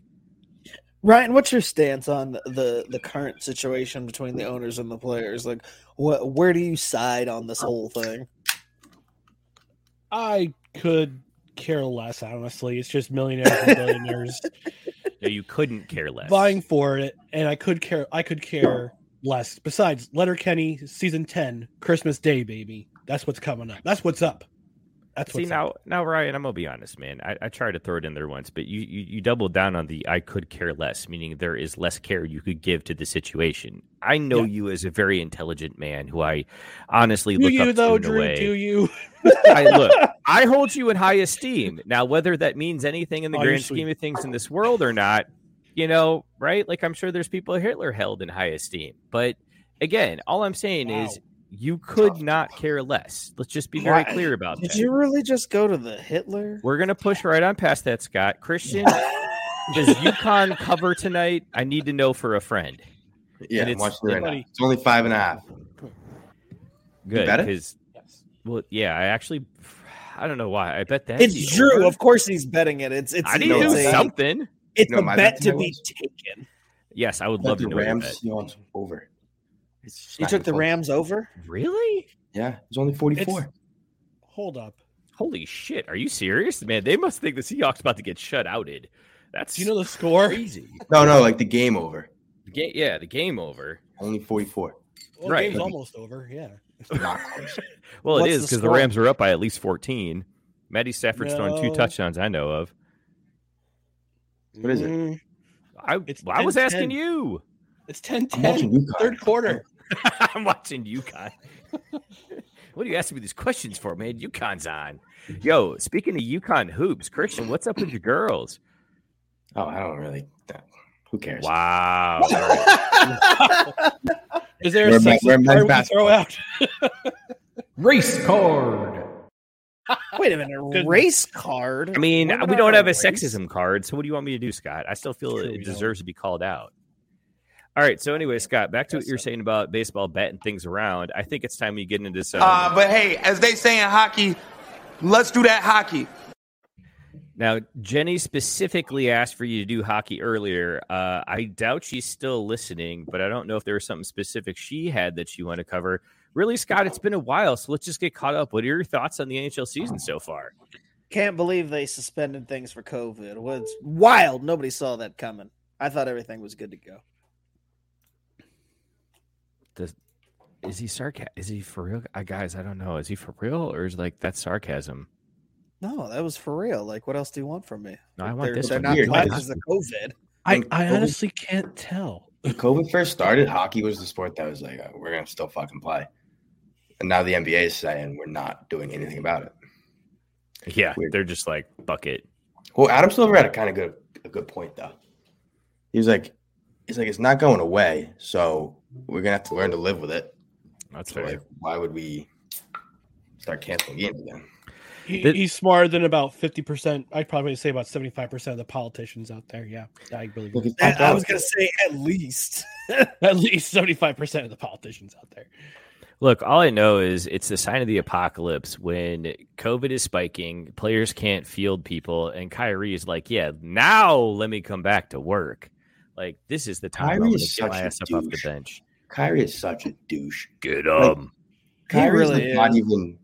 Ryan, what's your stance on the the current situation between the owners and the players? Like, what where do you side on this whole thing? I could care less, honestly. It's just millionaires and billionaires. [LAUGHS] no, you couldn't care less. Vying for it, and I could care. I could care less. Besides, Letterkenny season ten, Christmas Day, baby. That's what's coming up. That's what's up. That's See now, up. now Ryan, I'm gonna be honest, man. I, I tried to throw it in there once, but you, you you doubled down on the I could care less, meaning there is less care you could give to the situation. I know yeah. you as a very intelligent man who I honestly do look you up though, to Drew, way. Do you? I look. [LAUGHS] I hold you in high esteem. Now, whether that means anything in the oh, grand scheme of things in this world or not, you know, right? Like I'm sure there's people Hitler held in high esteem, but again, all I'm saying wow. is you could not care less. Let's just be very clear about Did that. Did you really just go to the Hitler? We're gonna push right on past that, Scott. Christian, [LAUGHS] does UConn cover tonight? I need to know for a friend. Yeah, it's, watch right it's only five and a half. Good, because well, yeah, I actually, I don't know why. I bet that it's Drew. Of course, he's betting it. It's it's. I need to do something. It's No, a bet bet to was- be taken. Yes, I would Bet love the to know your Rams bet. Seahawks over. You took the even close. Rams over. Really? Yeah, it's only 44. Hold up. Holy shit! Are you serious, man? They must think the Seahawks about to get shut outed. That's Do you know the score? crazy. No, no, like the game over. The game, yeah, the game over. Only 44. Well, Right. the game's almost over. Yeah. Not close. [LAUGHS] Well, What's it is because the score? Rams are up by at least fourteen. Matty Stafford's thrown two touchdowns I know of. What is it? Mm, I, It's well, I was 10-10. asking you. It's 10 I'm watching 10. UConn. Third quarter. [LAUGHS] I'm watching UConn. what are you asking me these questions for, man? UConn's on. Yo, speaking of UConn hoops, Christian, what's up with your girls? Oh, I don't really. Who cares? Wow. [LAUGHS] Is there a We're ma- sexist we're men's card we throw out? [LAUGHS] Race card. Wait a minute, Good. race card. I mean, We're we don't have a race? sexism card, so what do you want me to do, Scott? I still feel True, it we deserves to be called out. All right. So anyway, Scott, back to what you're saying about baseball betting things around. I think it's time we get into some. Uh, but hey, as they say in hockey, let's do that hockey. Now, Jenny specifically asked for you to do hockey earlier. Uh, I doubt she's still listening, but I don't know if there was something specific she had that she wanted to cover. Really, Scott, it's been a while, so let's just get caught up. What are your thoughts on the NHL season so far? Can't believe they suspended things for COVID. Well, it's wild. Nobody saw that coming. I thought everything was good to go. Does, is he sarcasm? Is he for real? I guys, I don't know. Is he for real or is like that sarcasm? No, that was for real. Like, what else do you want from me? No, I want they're, this They're one. not Weird, glad because- because of COVID. I, I honestly can't tell. When COVID first started, hockey was the sport that was like, uh, we're going to still fucking play. And now the NBA is saying we're not doing anything about it. Yeah, Weird. they're just like bucket. Well, Adam Silver had a kind of good a good point though. He was like, he's like, it's not going away, so we're gonna have to learn to live with it. That's So fair. like, why would we start canceling games again? He, he's smarter than about 50%. I'd probably say about 75% of the politicians out there. Yeah. I really Look, believe I, I was gonna say at least. [LAUGHS] At least 75% of the politicians out there. Look, all I know is it's the sign of the apocalypse when COVID is spiking, players can't field people, and Kyrie is like, "Yeah, now let me come back to work." Like this is the time I'm Kyrie gonna is get my such a ass up off the douche. bench. Kyrie is such a douche. Get Like, him. He Kyrie's really like not is. even.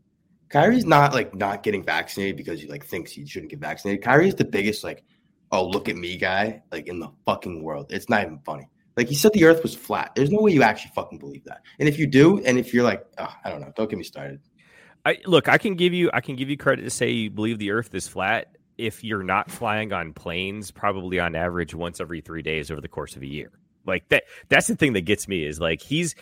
Kyrie's not like not getting vaccinated because he like thinks he shouldn't get vaccinated. Kyrie's the biggest like, oh look at me guy like in the fucking world. It's not even funny. Like he said the Earth was flat. There's no way you actually fucking believe that. And if you do, and if you're like, oh, I don't know, don't get me started. I look, I can give you I can give you credit to say you believe the earth is flat if you're not flying on planes probably on average once every 3 days over the course of a year. Like that that's the thing that gets me is like he's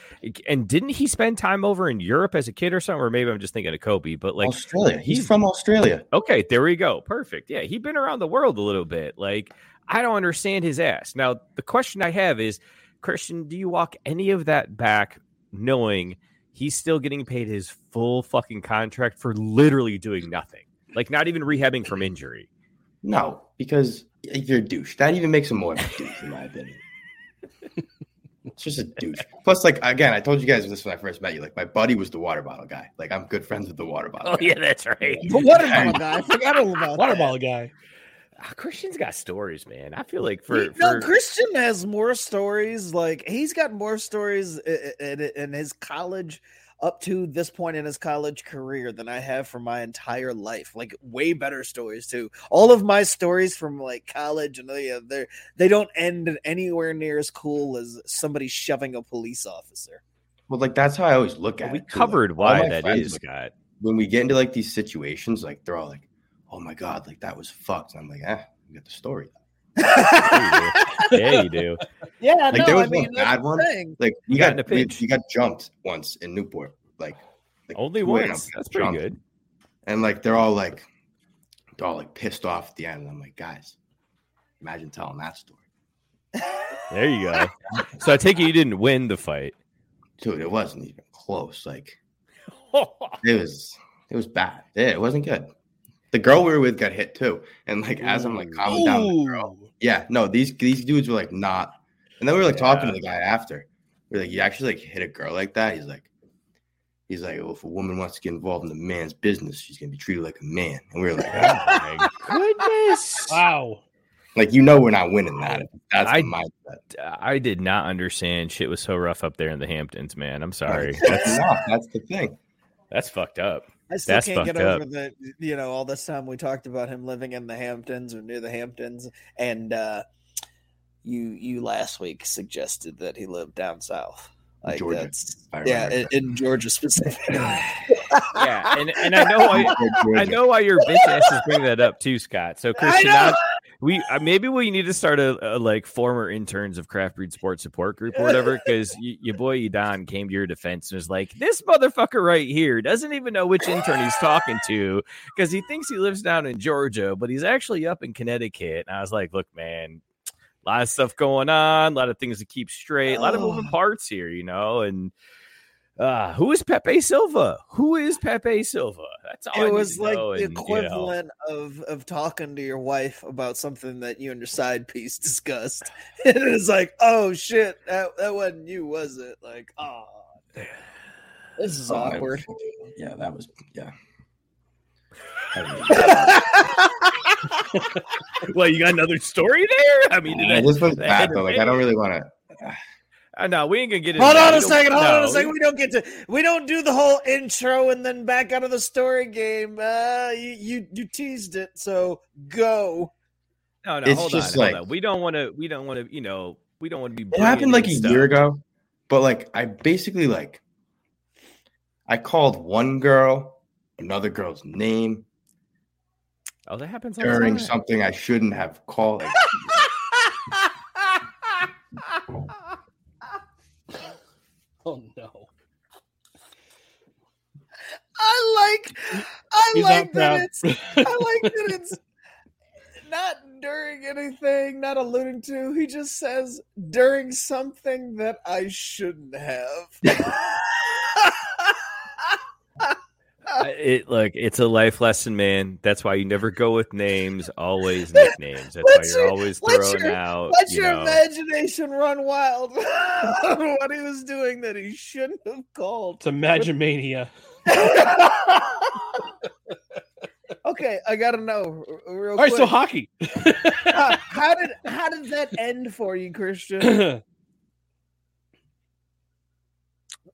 and didn't he spend time over in Europe as a kid or something or maybe I'm just thinking of Kobe, but like Australia. He's from Australia. Okay, there we go. Perfect. Yeah, he'd been around the world a little bit. Like, I don't understand his ass. Now, the question I have is, Christian, do you walk any of that back knowing he's still getting paid his full fucking contract for literally doing nothing? Like, not even rehabbing from injury. No, because you're a douche. That even makes him more of a douche, in my opinion. It's just a douche. Plus, like again, I told you guys this when I first met you. Like my buddy was the water bottle guy. Like I'm good friends with the water bottle. Oh, guy. yeah, that's right. The water [LAUGHS] bottle guy. I forgot all about Water that. bottle guy. Ah, Christian's got stories, man. I feel like for, He- no, Christian has more stories. Like he's got more stories i- i- in, in his college up to this point in his college career than I have for my entire life. Like way better stories too. All of my stories from like college and they they they don't end anywhere near as cool as somebody shoving a police officer. Well, like that's how I always look at we it. too. covered all why my that friends, is, like, Scott. When we get into like these situations, like they're all like, "Oh my god, like that was fucked." And I'm like, "Ah, you got the story." [LAUGHS] Yeah, you do. Yeah, Like no, there was I mean one bad one. thing. Like You you got got, in a we- you got jumped once in Newport. Like, like Only two a.m. once. got That's pretty jumped. good. And like they're all like, they're all like pissed off at the end. And I'm like, guys, imagine telling that story. There you go. [LAUGHS] so I take it you didn't win the fight. Dude, it wasn't even close. Like [LAUGHS] it was it was bad. Yeah, it wasn't good. The girl we were with got hit too. And like as I'm like calming down the girl. Yeah, no, these these dudes were like not and then we were like talking to the guy after. We are like, you actually like hit a girl like that? He's like, he's like, well, if a woman wants to get involved in a man's business, she's gonna be treated like a man. And we were like, Oh [LAUGHS] my goodness. Wow. Like you know, we're not winning that. Oh, that's I- mindset. I did not understand shit was so rough up there in the Hamptons, man. I'm sorry. [LAUGHS] That's. That's the thing. that's fucked up. I still That's can't get over up. the you know all this time we talked about him living in the Hamptons or near the Hamptons, and uh, you you last week suggested that he lived down south, like Georgia, that's I yeah, in, in Georgia specifically. [LAUGHS] Yeah, and, and I [LAUGHS] know why I know why your bitch ass is bringing that up too, Scott. So Christian, know. We uh, maybe we need to start a, a like former interns of Craft Breed Sports support group or whatever, because y- your boy Don came to your defense and was like, "This motherfucker right here doesn't even know which intern he's talking to because he thinks he lives down in Georgia, but he's actually up in Connecticut." And I was like, "Look, man." A lot of stuff going on, a lot of things to keep straight, a lot of moving parts here, you know. And uh, who is Pepe Silvia? Who is Pepe Silvia? That's all it need was like the and, you know. equivalent of of talking to your wife about something that you and your side piece discussed. And [LAUGHS] it was like, oh shit, that, that wasn't you, was it? Like, oh, damn. this is Oh, I- awkward. Yeah, that was yeah. [LAUGHS] well, you got another story there? I mean, did Yeah, I- this was bad hit though. Like I don't really want to. Uh, no, we ain't gonna get it. Hold on a second. Hold on a second. We don't get to. We don't do the whole intro and then back out of the story game. Uh, you you, you teased it, so go. No, no, It's hold just on, hold on. We don't want to. We don't want to. You know, we don't want to be. It happened like a stuff. year ago, but like I basically like I called one girl another girl's name Oh, that happens all the during something I shouldn't have called. [LAUGHS] Like, Oh no. I like. I He's like that it's. I like that [LAUGHS] it's not during anything, not alluding to. He just says during something that I shouldn't have. [LAUGHS] I- It look, it's a life lesson, man. That's why you never go with names, always nicknames. That's why you're your- always let throwing your- out. Let you your know, imagination run wild [LAUGHS] on what he was doing that he shouldn't have called. It's Imagine-mania. [LAUGHS] okay, I gotta know real All right, quick. so hockey. how, [LAUGHS] how did how did that end for you, Christian? [CLEARS THROAT]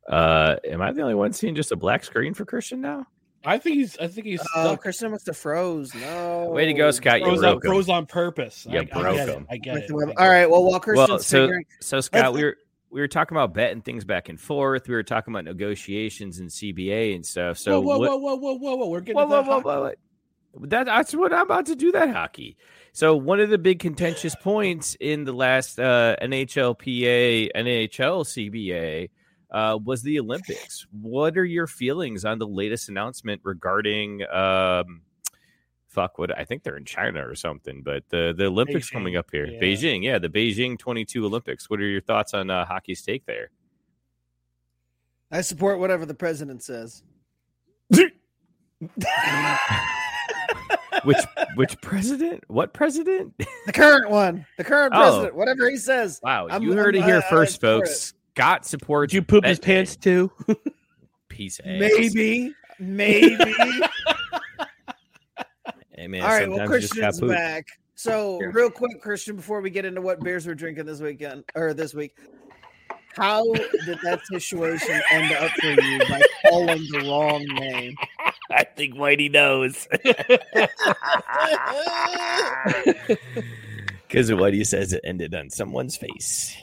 uh, am I the only one seeing just a black screen for Christian now? I think he's. I think he's. Oh, stuck. Christian must have froze. No. Way to go, Scott. You froze, broke him. froze on purpose. You I, I broke get him. I get it. the I get it. right. Well, while Christian's Well, so figuring, so Scott, we were we were talking about betting things back and forth. We were talking about negotiations and CBA and stuff. So whoa, whoa, what, whoa, whoa, whoa, whoa, whoa! We're getting whoa, whoa, whoa, whoa, whoa. That, that's what I'm about to do. That hockey. So one of the big contentious points in the last uh, NHLPA, NHL CBA uh, was the Olympics. What are your feelings on the latest announcement regarding? Um, fuck, what I think they're in China or something, but the the Olympics Beijing, coming up here, yeah. Beijing, yeah, the Beijing 22 Olympics. What are your thoughts on uh, hockey's take there? I support whatever the president says. Which which president? What president? The current one, the current Oh. president, whatever he says. Wow, I'm- you heard I'm- it here I- I first, support folks. Scott support. Did you poop his Batman. pants too? Piece of it. ass. Maybe, maybe. [LAUGHS] Hey man, All right. Well, sometimes you just got Christian's back. So, Here. real quick, Christian, before we get into what beers we're drinking this weekend or this week, how did that situation end up for you by calling the wrong name? [LAUGHS] I think Whitey knows. [LAUGHS] Because of what he says, it ended on someone's face.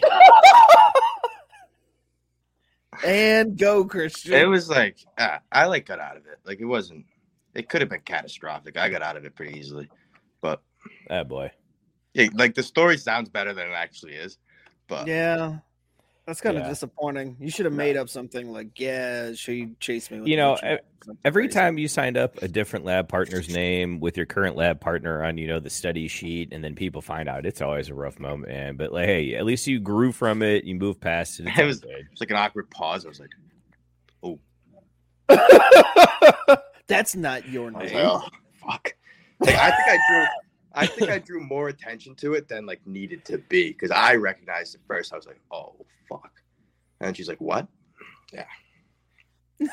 And go, Christian. it was like ah, I like got out of it. Like it wasn't. It could have been catastrophic. I got out of it pretty easily, but Ah, boy. yeah, like the story sounds better than it actually is. But Yeah. That's kind of disappointing. You should have made up something like, "Yeah, she chased me." With You know, bitch," something Every crazy. time you signed up a different lab partner's name with your current lab partner on, you know, the study sheet, and then people find out, it's always a rough moment, man. But like, hey, at least you grew from it. You moved past it. [LAUGHS] It was, it was like an awkward pause. I was like, oh, [LAUGHS] That's not your name. like, oh fuck. Like, I think I drew. I think I [LAUGHS] drew more attention to it than like needed to be because I recognized it first. I was like, "Oh fuck," and she's like, "What?" Yeah,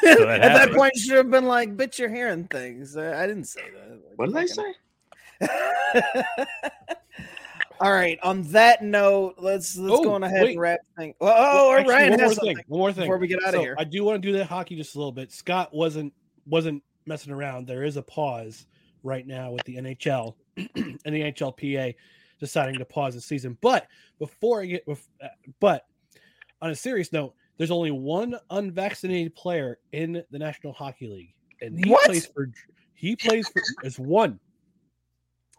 that [LAUGHS] At that point, you should have been like, "Bitch, you're hearing things." I I didn't say that. what did I say? [LAUGHS] All right. On that note, let's let's Oh, go on ahead wait. and wrap thing. Oh, oh Actually, Ryan one has more thing. One more thing before we get out So of here. I do want to do that hockey just a little bit. Scott wasn't wasn't messing around. There is a pause right now with the NHL [CLEARS THROAT] and the NHLPA deciding to pause the season. But before I get, uh, but on a serious note, there's only one unvaccinated player in the National Hockey League, and he What? plays for he plays for as one.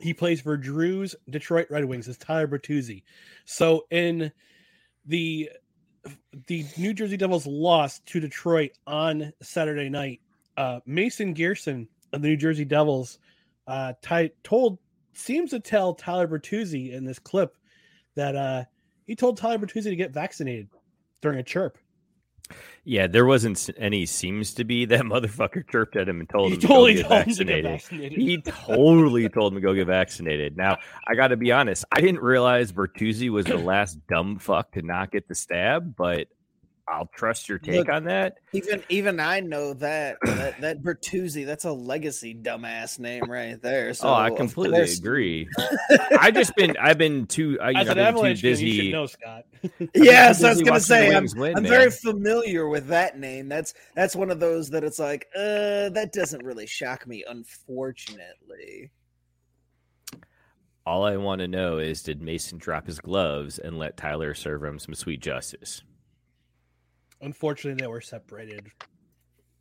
He plays for Drew's Detroit Red Wings. It's Tyler Bertuzzi. So in the the New Jersey Devils lost to Detroit on Saturday night. Uh, Mason Geertsen of the New Jersey Devils uh, ty- told seems to tell Tyler Bertuzzi in this clip that uh, he told Tyler Bertuzzi to get vaccinated during a chirp. Yeah, there wasn't any seems to be that [LAUGHS] motherfucker chirped at him and told He him totally to go get him to get vaccinated. vaccinated. He totally told him to go get vaccinated. Now, I got to be honest, I didn't realize Bertuzzi was the [CLEARS THROAT] last dumb fuck to not get the stab, but I'll trust your take Look, on that. Even even I know that that, that Bertuzzi, that's a legacy dumbass name right there. So oh, I completely agree. [LAUGHS] I just been I've been too I, As I've an been too fan, you busy. should know, Scott. [LAUGHS] Yes, I was gonna say I'm, win, I'm very familiar with that name. That's that's one of those that it's like, uh, that doesn't really shock me, unfortunately. All I want to know is did Mason drop his gloves and let Tyler serve him some sweet justice? Unfortunately, they were separated.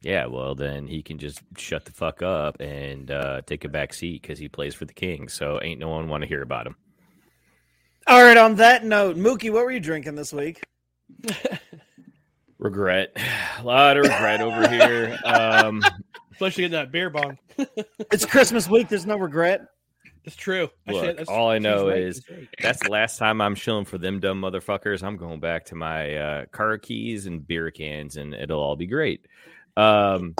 Yeah, well then he can just shut the fuck up and uh, take a back seat because he plays for the Kings. So ain't no one want to hear about him. All right, on that note, Mookie, what were you drinking this week? [LAUGHS] Regret, [SIGHS] a lot of regret over here. [LAUGHS] Um, Especially in that beer bong. It's Christmas week. There's no regret. It's true. Actually, look, that's- all I know right, is right. that's the last time I'm chilling for them dumb motherfuckers. I'm going back to my uh, car keys and beer cans, and it'll all be great. Um,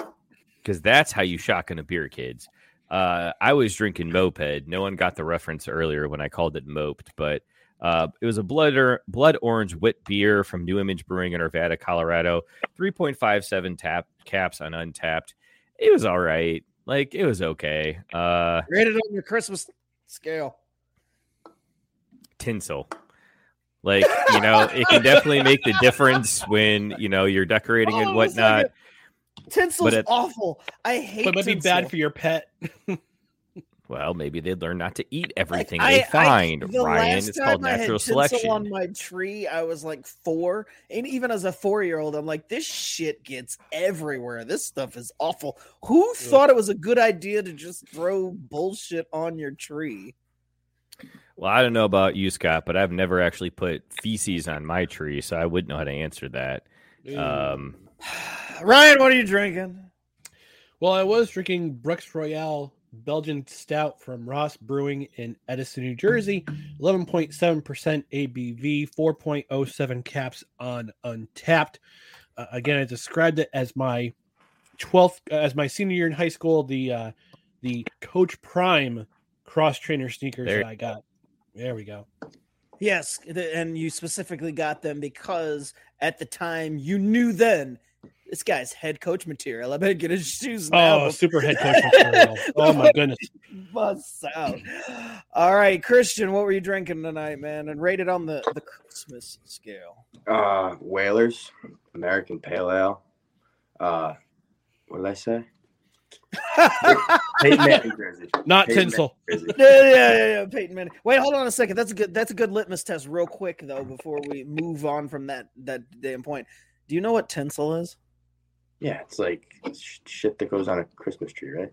because that's how you shotgun a beer, kids. Uh, I was drinking moped. No one got the reference earlier when I called it moped, but uh, it was a blood or, blood orange wit beer from New Image Brewing in Arvada, Colorado. Three point five seven tap caps on Untappd. It was all right. Like it was okay. Uh, Rated on your Christmas scale. tinsel. Like you know, it can definitely make the difference when you know you're decorating Oh, and it like whatnot. Tinsels it- awful. I hate. But it might be bad for your pet. [LAUGHS] Well, maybe they'd learn not to eat everything I- they I- find. the Ryan, last it's called I natural tinsel selection. On my tree, I was like four, and even as a four-year-old, I'm like, this shit gets everywhere. This stuff is awful. Who thought it was a good idea to just throw bullshit on your tree? Well, I don't know about you, Scott, but I've never actually put feces on my tree, so I wouldn't know how to answer that. Um, [SIGHS] Ryan, what are you drinking? Well, I was drinking Brux Royale Belgian Stout from Ross Brewing in Edison, New Jersey. 11.7% ABV, 4.07 caps on Untappd. Uh, again, I described it as my 12th, uh, as my senior year in high school, the uh, the Coach Prime cross trainer sneakers There- that I got. There we go. Yes, and you specifically got them because at the time you knew then this guy's head coach material. I better get his shoes now. Oh, super head [LAUGHS] coach material. Oh my goodness. Bust out. All right, Christian, what were you drinking tonight, man? And rated on the the Christmas scale. Uh, Whalers, American Pale Ale. Uh, what did I say? Peyton Manning [LAUGHS] jersey. Not Peyton tinsel. Manning jersey. yeah, yeah, yeah, yeah, Peyton Manning. Wait, hold on a second. That's a good. That's a good litmus test, real quick though, before we move on from that that damn point. Do you know what tinsel is? Yeah, it's like shit that goes on a Christmas tree, right?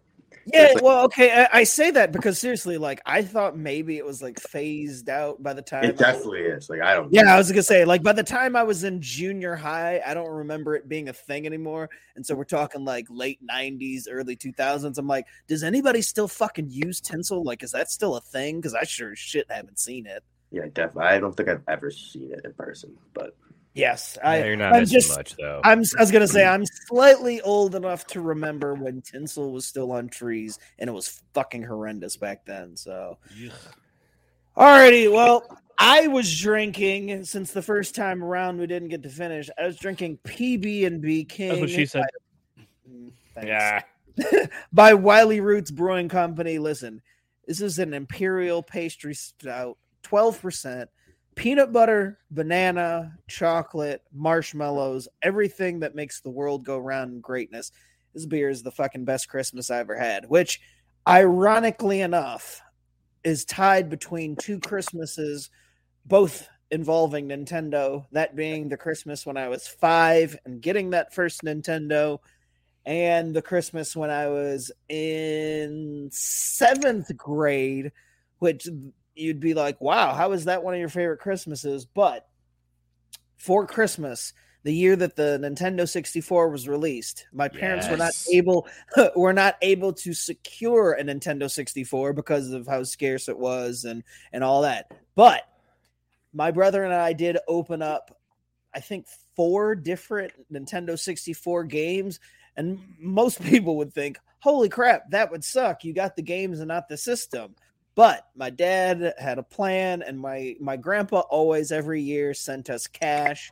Yeah, like- well, okay. I, I say that because seriously, like I thought maybe it was like phased out by the time. It definitely is. Like I don't. Yeah, I was gonna say, like by the time I was in junior high, I don't remember it being a thing anymore. And so we're talking like late '90s, early 2000s. I'm like, does anybody still fucking use tinsel? Like, is that still a thing? Because I sure as shit haven't seen it. Yeah, definitely. I don't think I've ever seen it in person, but Yes, I. Yeah, you're not I'm just, much, though. I'm. I was gonna say [CLEARS THROAT] I'm slightly old enough to remember when tinsel was still on trees, and it was fucking horrendous back then. So, alrighty. Well, I was drinking since the first time around we didn't get to finish. I was drinking PB and B King. That's what she said. Mm, thanks. yeah. [LAUGHS] by Wiley Roots Brewing Company. Listen, this is an imperial pastry stout, 12%, peanut butter, banana, chocolate, marshmallows, everything that makes the world go round in greatness. This beer is the fucking best Christmas I ever had, which ironically enough is tied between two Christmases, both involving Nintendo, that being the Christmas when I was five and getting that first Nintendo, and the Christmas when I was in seventh grade, which you'd be like, wow, how is that one of your favorite Christmases? But for Christmas, the year that the Nintendo 64 was released, my parents were not able [LAUGHS] were not able to secure a Nintendo 64 because of how scarce it was and and all that. But my brother and I did open up I think four different Nintendo 64 games and most [LAUGHS] people would think, "Holy crap, that would suck. You got the games and not the system." But my dad had a plan and my my grandpa always every year sent us cash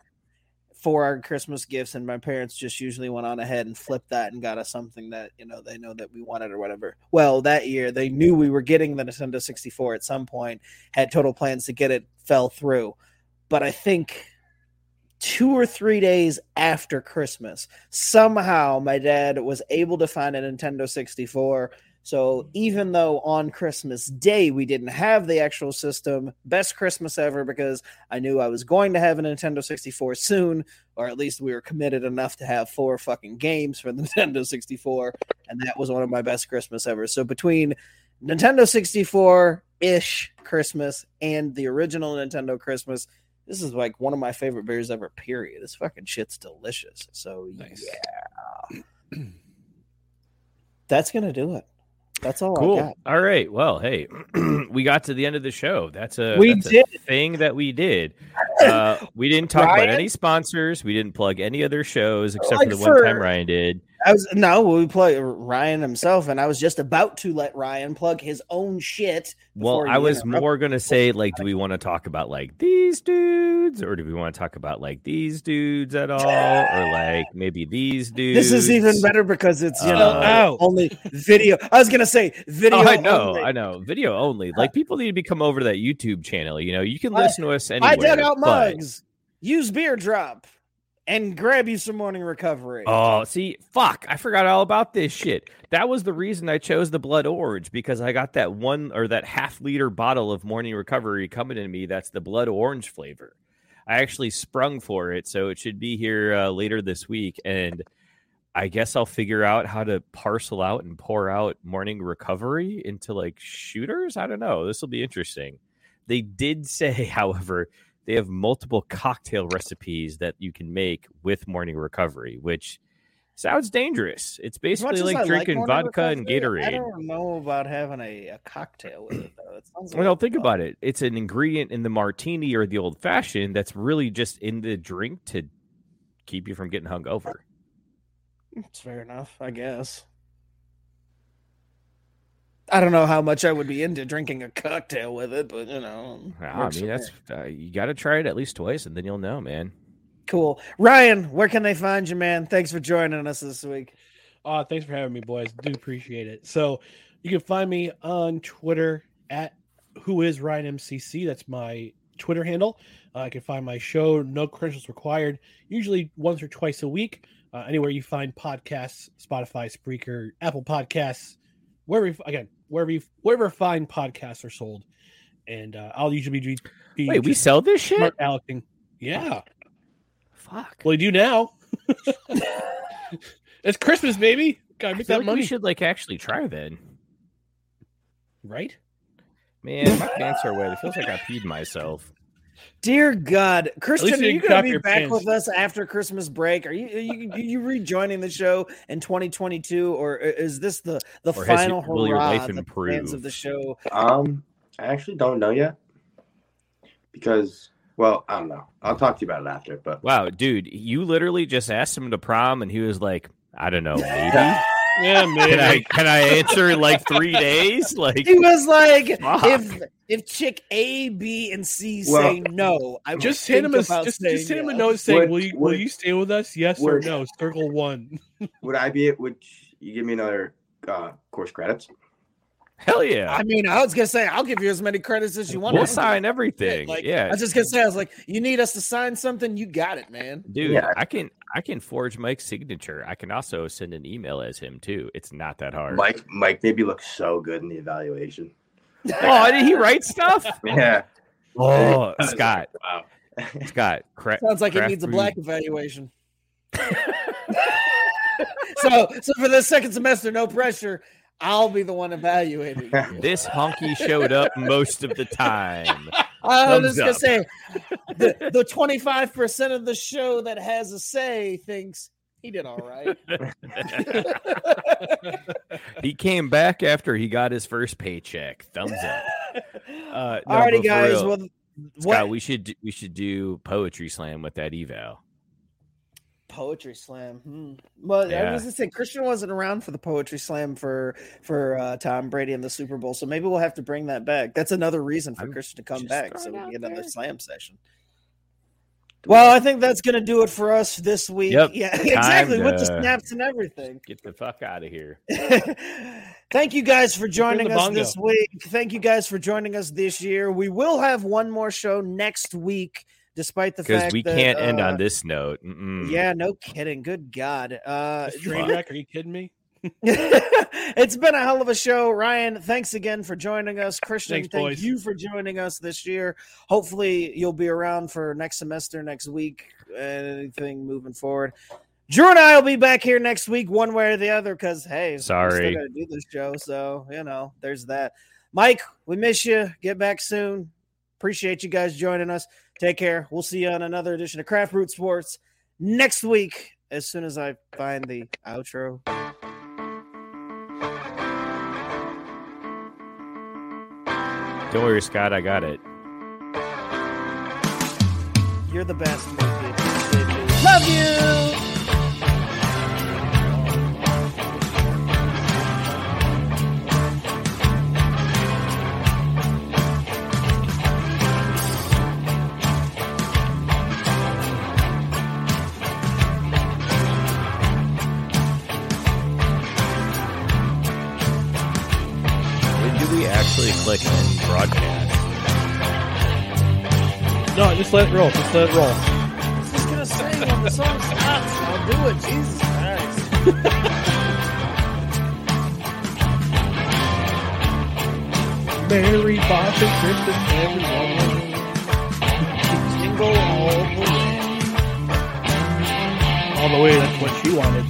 for our Christmas gifts, and my parents just usually went on ahead and flipped that and got us something that you know they know that we wanted or whatever. Well, that year they knew we were getting the Nintendo 64 at some point, had total plans to get it, fell through. But I think two or three days after Christmas, somehow my dad was able to find a Nintendo 64. So even though on Christmas Day we didn't have the actual system, best Christmas ever because I knew I was going to have a Nintendo 64 soon, or at least we were committed enough to have four fucking games for the [LAUGHS] Nintendo 64, and that was one of my best Christmas ever. So between Nintendo 64 ish Christmas and the original Nintendo Christmas, this is like one of my favorite beers ever. Period. This fucking shit's delicious. So yeah, [CLEARS THROAT] that's gonna do it. That's all I Cool. got. All right. Well, hey, [CLEARS THROAT] we got to the end of the show. That's a We that's a did. thing that we did. [LAUGHS] Uh, we didn't talk about any sponsors. We didn't plug any other shows except Like for the one time Ryan did. I was no, we play Ryan himself, and I was just about to let Ryan plug his own shit. Well, I was more gonna say like, do we want to talk about like these dudes, or do we want to talk about like these dudes at all, or like maybe these dudes? This is even better because it's you know Uh, only video. I was gonna say video. Oh, I know, only. I know. Video only. Like people need to become over to that YouTube channel. You know, you can I- listen to us anywhere. I dug out mugs. Use beer drop and grab you some morning recovery. Oh, see, fuck! I forgot all about this shit. That was the reason I chose the blood orange because I got that one or that half liter bottle of morning recovery coming to me. That's the blood orange flavor. I actually sprung for it, so it should be here uh, later this week, and I guess I'll figure out how to parcel out and pour out morning recovery into like shooters. I don't know. This will be interesting. They did say, [LAUGHS] however, they have multiple cocktail recipes that you can make with morning recovery, which sounds dangerous. It's basically I like drinking morning vodka and Gatorade. I don't know about having a, a cocktail with it though. It sounds Well, like think about it. It's an ingredient in the martini or the old fashioned that's really just in the drink to keep you from getting hungover. it's fair enough, I guess. I don't know how much I would be into drinking a cocktail with it, but you know, I mean, that's uh, you got to try it at least twice, and then you'll know, man. cool. Ryan, where can they find you, man? Thanks for joining us this week. Uh, thanks for having me, boys. Do appreciate it. So you can find me on Twitter at who is Ryan MCC. That's my Twitter handle. Uh, you can find my show, No Credentials Required, usually once or twice a week. Uh, anywhere you find podcasts, Spotify, Spreaker, Apple Podcasts, wherever you, again, wherever you wherever fine podcasts are sold. And uh, I'll usually be, be Wait, we sell this shit? smart alecing. Yeah. Fuck. Well, you do now. [LAUGHS] it's Christmas, baby. Gotta I make feel that like money. we should like actually try then. Right? Man, my pants are wet. It feels like I peed myself. Dear God, Christian, you are you going to be back pants. with us after Christmas break? Are you are you, are [LAUGHS] you rejoining the show in 2022, or is this the the Or final it- will your hurrah life that the fans of the show? Um, I actually don't know yet because, well, I don't know. I'll talk to you about it after. But Wow, dude, you literally just asked him to prom, and he was like, "I don't know, maybe." [LAUGHS] Yeah, maybe. [LAUGHS] Can I can I answer in like three days? Like He was like, Fuck. if if chick A, B, and C Well, say no, I just just hit him a just, just hit him a note saying, Would- "Will you will you stay with us? Yes or no?" Circle one. [LAUGHS] would I be? Would you give me another uh, course credits? Hell yeah. I mean, I was gonna say I'll give you as many credits as you want. We'll sign everything. Like, Yeah. I was just gonna say, I was like, you need us to sign something, you got it, man. Dude, I can I can forge Mike's signature. I can also send an email as him too. It's not that hard. Mike Mike made me look so good in the evaluation. [LAUGHS] Oh, did he write stuff? [LAUGHS] Yeah. Oh, Scott. [LAUGHS] wow. Scott. Cra- Sounds like it craft needs a brew- black evaluation. so, so for the second semester, no pressure. I'll be the one evaluating. [LAUGHS] you. This honky showed up most of the time. [LAUGHS] I Thumbs was just gonna say [LAUGHS] the the twenty five percent of the show that has a say thinks he did all right. he came back after he got his first paycheck. Thumbs up. Uh, no, Alrighty, guys. real, Well, Scott, what we should we should do poetry slam with that eval. Poetry slam? Hmm. Well, I was gonna say Christian wasn't around for the poetry slam for for uh, Tom Brady in the Super Bowl, so maybe we'll have to bring that back. That's another reason for Christian to come back, so we can get another slam session. Well, I think that's gonna do it for us this week. Yep. Yeah, [LAUGHS] Time exactly. With the snaps and everything. Get the fuck out of here. [LAUGHS] Thank you guys for joining us bongo. this week. Thank you guys for joining us this year. We will have one more show next week, despite the Because fact we that, we can't end uh, on this note. Mm-mm. Yeah, no kidding. Good God. Uh, Train wreck? Are you kidding me? [LAUGHS] [LAUGHS] it's been a hell of a show. Ryan, thanks again for joining us. Christian, Thanks, thank boys. you for joining us this year. Hopefully, you'll be around for next semester, next week, and anything moving forward. Drew and I will be back here next week, one way or the other, because hey, Sorry. we still got to do this show. So, you know, there's that. Mike, we miss you. Get back soon. Appreciate you guys joining us. Take care. We'll see you on another edition of Craft Root Sports next week as soon as I find the outro. Don't worry, Scott. I got it. You're the best, Love you. Click end broadcast? No, just let it roll. Just let it roll. I was just gonna say when the song stops, I'll do it. Jesus Christ. Mary Merry Boston Christmas, everyone. Jingle all the way. All the way, that's what she wanted.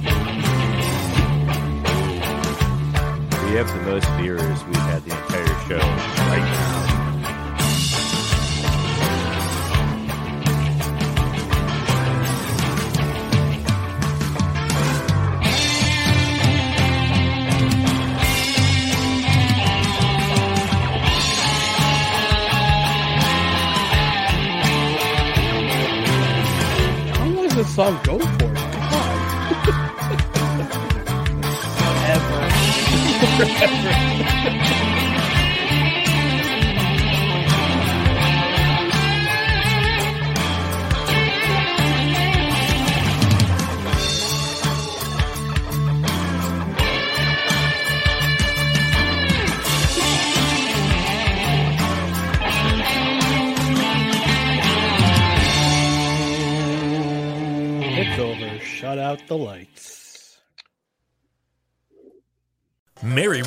We have the most viewers we've had the entire show right now. How long does this song go for? It's [LAUGHS] [LAUGHS] out the lights. Mary